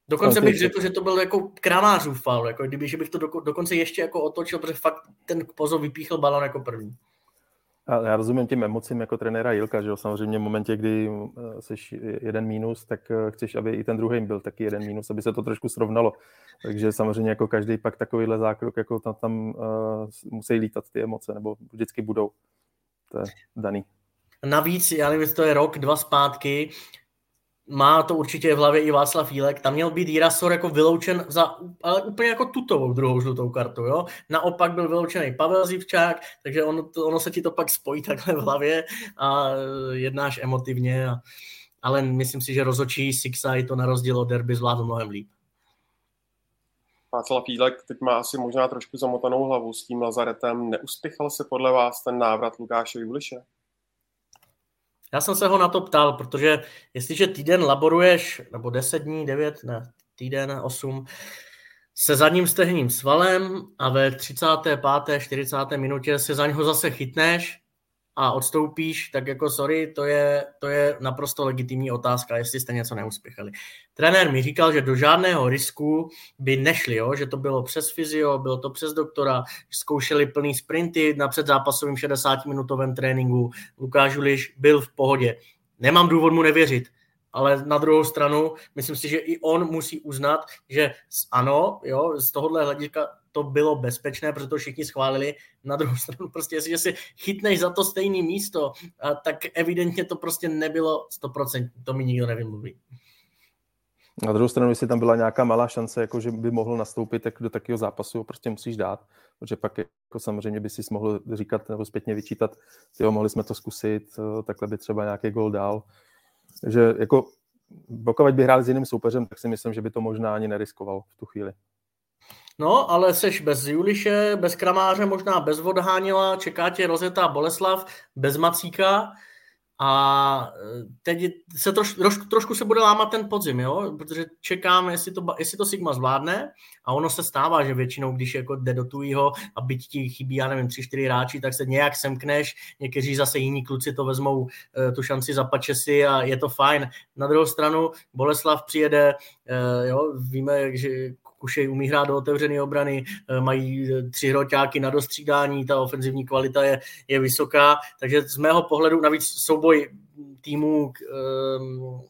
Dokonce bych řekl, že to byl jako kramářův faul, jako kdyby, že bych to do, dokonce ještě jako otočil, protože fakt ten pozor vypíchl balon jako první. A já rozumím těm emocím jako trenéra Jilka, že jo, samozřejmě v momentě, kdy jsi eh, jeden mínus, tak eh, chceš, aby i ten druhý byl taky jeden mínus, aby se to trošku srovnalo. Takže samozřejmě jako každý pak takovýhle zákrok, jako tam, tam uh, musí lítat ty emoce, nebo vždycky budou. To je daný. Navíc, já nevím, to je rok, dva zpátky, má to určitě v hlavě i Václav Fílek, tam měl být Jirasor jako vyloučen za, ale úplně jako tutovou druhou žlutou kartu, jo. Naopak byl vyloučený Pavel Zivčák, takže ono, to, ono se ti to pak spojí takhle v hlavě a jednáš emotivně, a, ale myslím si, že rozočí Sixa to na rozdíl od derby zvládl mnohem líp. Václav Fílek teď má asi možná trošku zamotanou hlavu s tím Lazaretem. Neuspěchal se podle vás ten návrat Lukáše Juliše? Já jsem se ho na to ptal, protože jestliže týden laboruješ, nebo 10 dní, 9, ne, týden, 8, se zadním stehním svalem a ve 35. 40. minutě se za něho zase chytneš a odstoupíš, tak jako sorry, to je, to je naprosto legitimní otázka, jestli jste něco neuspěchali. Trenér mi říkal, že do žádného risku by nešli, jo? že to bylo přes fyzio, bylo to přes doktora, zkoušeli plný sprinty na předzápasovém 60-minutovém tréninku, Lukáš Uliš byl v pohodě. Nemám důvod mu nevěřit, ale na druhou stranu, myslím si, že i on musí uznat, že ano, jo, z tohohle hlediska to bylo bezpečné, protože to všichni schválili. Na druhou stranu, prostě jestliže si chytneš za to stejné místo, tak evidentně to prostě nebylo 100%, to mi nikdo nevymluví. Na druhou stranu, jestli tam byla nějaká malá šance, jako že by mohl nastoupit, tak do takového zápasu prostě musíš dát, protože pak jako samozřejmě by si mohl říkat nebo zpětně vyčítat, jo, mohli jsme to zkusit, eh, takhle by třeba nějaký gol dál. Takže jako pokud by hrál s jiným soupeřem, tak si myslím, že by to možná ani neriskoval v tu chvíli. No, ale seš bez Juliše, bez Kramáře, možná bez Vodháněla, čeká tě Rozeta Boleslav, bez Macíka a e, teď se troš, troš, trošku se bude lámat ten podzim, jo? protože čekám, jestli to, jestli to Sigma zvládne a ono se stává, že většinou, když jako jde do tujího a byť ti chybí, já nevím, tři, čtyři hráči, tak se nějak semkneš, někteří zase jiní kluci to vezmou e, tu šanci zapače si a je to fajn. Na druhou stranu Boleslav přijede, e, jo, víme, že Kušej umí hrát do otevřené obrany, eh, mají eh, tři hroťáky na dostřídání, ta ofenzivní kvalita je, je vysoká, takže z mého pohledu navíc souboj týmů um,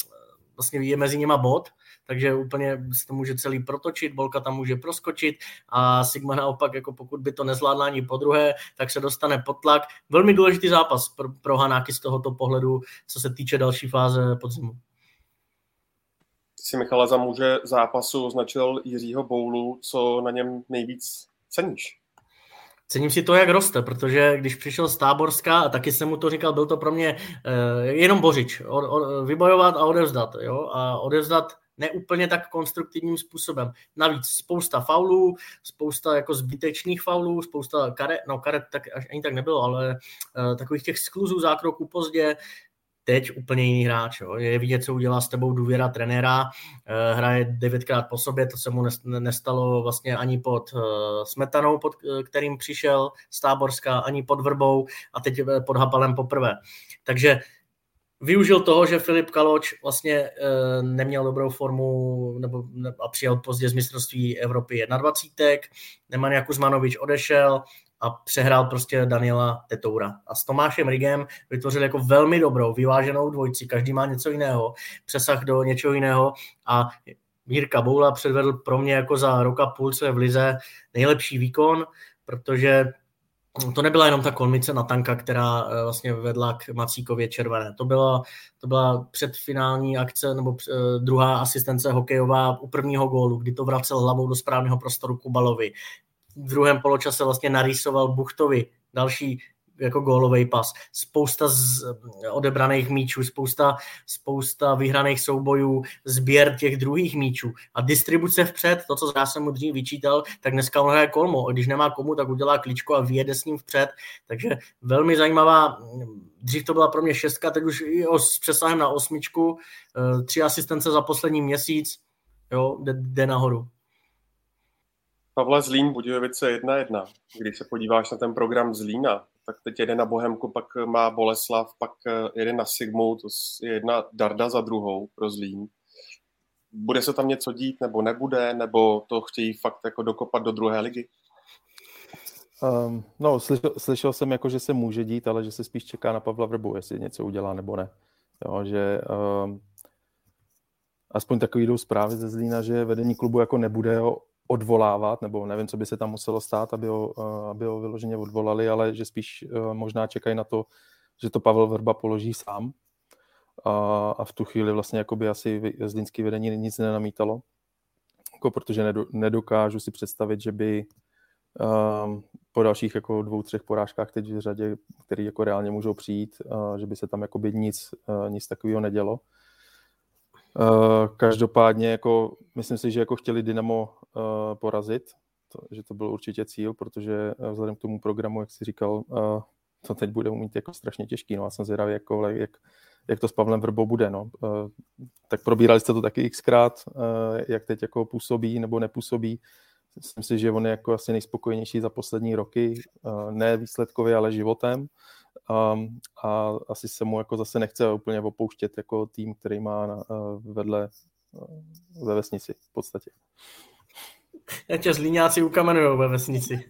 vlastně je mezi nima bod, takže úplně se to může celý protočit, Bolka tam může proskočit a Sigma naopak, jako pokud by to nezvládla ani po druhé, tak se dostane pod tlak. Velmi důležitý zápas pro, pro Hanáky z tohoto pohledu, co se týče další fáze podzimu si Michala za muže zápasu označil Jiřího Boulu, co na něm nejvíc ceníš? Cením si to, jak roste, protože když přišel z Táborska, a taky jsem mu to říkal, byl to pro mě uh, jenom bořič, o, o, vybojovat a odevzdat. Jo? A odevzdat neúplně tak konstruktivním způsobem. Navíc spousta faulů, spousta jako zbytečných faulů, spousta karet, no karet tak ani tak nebylo, ale uh, takových těch skluzů zákroků pozdě, teď úplně jiný hráč. Jo. Je vidět, co udělá s tebou důvěra trenéra, eh, hraje devětkrát po sobě, to se mu nestalo vlastně ani pod eh, Smetanou, pod eh, kterým přišel z Táborska, ani pod Vrbou a teď pod Hapalem poprvé. Takže využil toho, že Filip Kaloč vlastně neměl dobrou formu nebo, a přijel pozdě z mistrovství Evropy 21. Neman Kuzmanovič odešel, a přehrál prostě Daniela Tetoura. A s Tomášem Rigem vytvořil jako velmi dobrou, vyváženou dvojici, každý má něco jiného, přesah do něčeho jiného a Jirka Boula předvedl pro mě jako za roka půl své v Lize nejlepší výkon, protože to nebyla jenom ta kolmice na tanka, která eh, vlastně vedla k Macíkově červené. To byla, to byla předfinální akce nebo eh, druhá asistence hokejová u prvního gólu, kdy to vracel hlavou do správného prostoru Kubalovi v druhém poločase vlastně narýsoval Buchtovi další jako gólový pas. Spousta z odebraných míčů, spousta, spousta vyhraných soubojů, sběr těch druhých míčů a distribuce vpřed, to, co já jsem mu dřív vyčítal, tak dneska on hraje kolmo. Když nemá komu, tak udělá klíčko a vyjede s ním vpřed. Takže velmi zajímavá, dřív to byla pro mě šestka, teď už i s přesahem na osmičku, eh, tři asistence za poslední měsíc, jo, jde, jde nahoru. Pavle Zlín, Budějovice 1-1. Když se podíváš na ten program Zlína, tak teď jede na Bohemku, pak má Boleslav, pak eh, jede na Sigmu, to je jedna darda za druhou pro Zlín. Bude se tam něco dít, nebo nebude, nebo to chtějí fakt jako dokopat do druhé ligy? Um, no, slyšel, slyšel jsem, jako, že se může dít, ale že se spíš čeká na Pavla Vrbu, jestli něco udělá nebo ne. Jo, že um, aspoň takový jdou zprávy ze Zlína, že vedení klubu jako nebude ho odvolávat, nebo nevím, co by se tam muselo stát, aby ho, eh, aby ho vyloženě odvolali, ale že spíš eh, možná čekají na to, že to Pavel Vrba položí sám. A, a v tu chvíli vlastně jakoby asi zlínský vedení nic nenamítalo, jako protože nedokážu si představit, že by um, po dalších jako dvou, třech porážkách teď v řadě, které jako reálně můžou přijít, uh, že by se tam jakoby nic, nic takového nedělo. Uh, každopádně jako, myslím si, že jako chtěli Dynamo porazit, to, že to byl určitě cíl, protože vzhledem k tomu programu, jak jsi říkal, to teď bude mít jako strašně těžký. No, já jsem zvědavý, jako, jak, jak to s Pavlem Vrbou bude. No. Tak probírali jste to taky xkrát, jak teď jako působí nebo nepůsobí. Myslím si, že on je jako asi nejspokojenější za poslední roky, ne výsledkově, ale životem. A, a asi se mu jako zase nechce úplně opouštět jako tým, který má vedle ve vesnici v podstatě. Jak tě zlíňáci ukamenujou ve vesnici.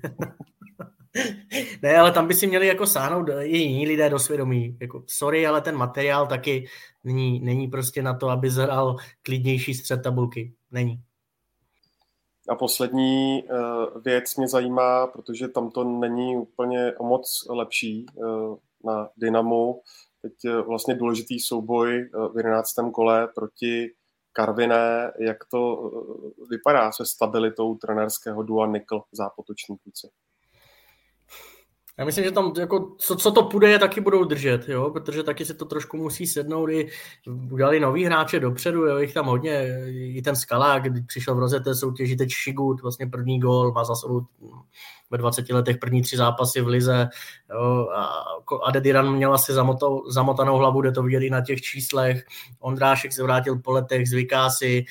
ne, ale tam by si měli jako sáhnout i jiní lidé do svědomí. Jako, sorry, ale ten materiál taky není, není prostě na to, aby zhrál klidnější střed tabulky. Není. A poslední uh, věc mě zajímá, protože tam to není úplně o moc lepší uh, na Dynamu. Teď uh, vlastně důležitý souboj v 11. kole proti Karviné. Jak to uh, vypadá se stabilitou trenerského dua Nikl zápotoční kluci? Já myslím, že tam jako, co, co to půjde, taky budou držet, jo? protože taky se to trošku musí sednout i udělali nový hráče dopředu, jo? jich tam hodně, i ten Skala, když přišel v rozjeté soutěži, teď Šigut, vlastně první gól, má za sebou ve 20 letech první tři zápasy v Lize jo? a Adediran měl asi zamotou, zamotanou hlavu, kde to vidět i na těch číslech, Ondrášek se vrátil po letech, zvyká si,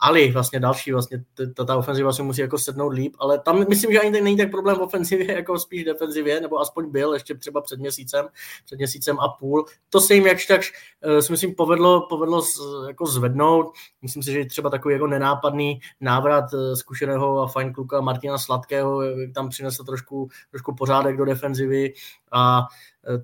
Ali, vlastně další, vlastně ta, ta ofenziva si musí jako sednout líp, ale tam myslím, že ani není tak problém v ofenzivě, jako spíš defenzivě, nebo aspoň byl ještě třeba před měsícem, před měsícem a půl. To se jim jakž tak uh, si myslím povedlo, povedlo jako zvednout. Myslím si, že třeba takový jako nenápadný návrat uh, zkušeného a fajn kluka Martina Sladkého tam přinesl trošku, trošku pořádek do defenzivy a Eh,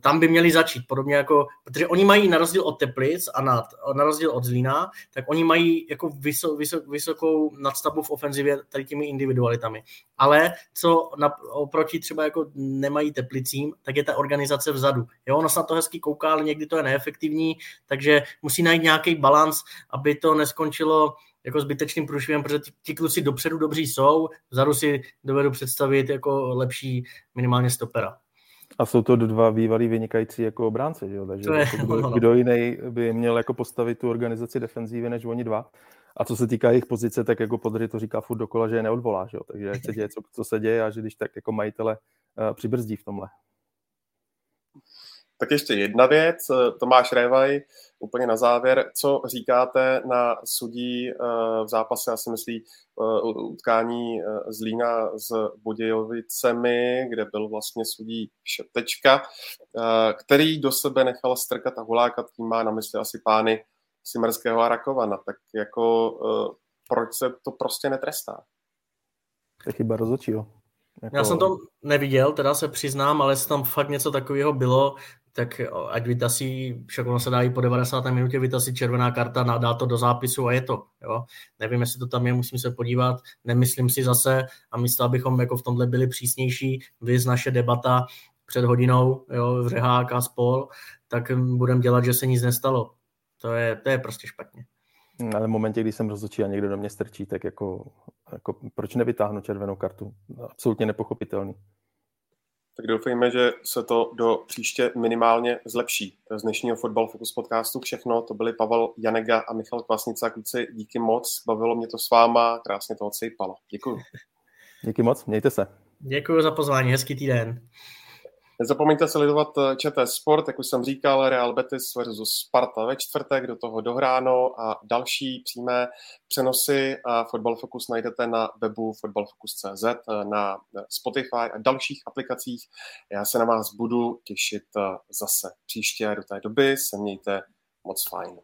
tam by měli začít, podobně jako, protože oni mají na rozdíl od Teplic a na, na rozdíl od Zlína, tak oni mají jako vysok, vysok, vysokou nadstavbu v ofenzivě tady těmi individualitami. Ale co na, oproti třeba jako nemají Teplicím, tak je ta organizace vzadu. Jo, ono se na to hezky kouká, ale někdy to je neefektivní, takže musí najít nějaký balans, aby to neskončilo jako zbytečným průšvihem, protože ti, ti kluci dopředu dobří jsou, vzadu si dovedu představit jako lepší minimálně stopera. A jsou to dva bývalí vynikající jako obránci, že jo? takže je, jako kdo, kdo jiný by měl jako postavit tu organizaci defenzívy než oni dva. A co se týká jejich pozice, tak jako Podry to říká furt dokola, že je neodvolá, že jo? takže se děje, co, co se děje a že když tak jako majitele uh, přibrzdí v tomhle. Tak ještě jedna věc, Tomáš Révaj, úplně na závěr, co říkáte na sudí eh, v zápase, já si myslí, eh, utkání Zlína s Budějovicemi, kde byl vlastně sudí Šetečka, který do sebe nechal strkat a hulákat, tím má na mysli asi pány Simerského a Rakovana, tak jako proč se to prostě netrestá? To je chyba rozhodčího. Jako... Já jsem to neviděl, teda se přiznám, ale jestli tam fakt něco takového bylo, tak ať vytasí, však ono se dá i po 90. minutě vytasí červená karta, dá to do zápisu a je to. Jo. Nevím, jestli to tam je, musím se podívat, nemyslím si zase a místo, abychom jako v tomhle byli přísnější, vy naše debata před hodinou, jo, v Řehák a spol, tak budeme dělat, že se nic nestalo. To je, to je prostě špatně. Ale v momentě, kdy jsem rozhodčí a někdo do mě strčí, tak jako, jako proč nevytáhnu červenou kartu? Absolutně nepochopitelný tak doufejme, že se to do příště minimálně zlepší. To je z dnešního Fotbal Focus podcastu všechno. To byli Pavel Janega a Michal Kvasnica. Kluci, díky moc. Bavilo mě to s váma. Krásně to odsejpalo. Děkuji. Díky moc. Mějte se. Děkuji za pozvání. Hezký týden. Nezapomeňte sledovat eh, ČT Sport, jak už jsem říkal, Real Betis versus Sparta ve čtvrtek, do toho dohráno a další přímé přenosy a Football Focus najdete na webu footballfocus.cz, eh, na eh, Spotify a dalších aplikacích. Já se na vás budu těšit zase příště do té doby se mějte moc fajn.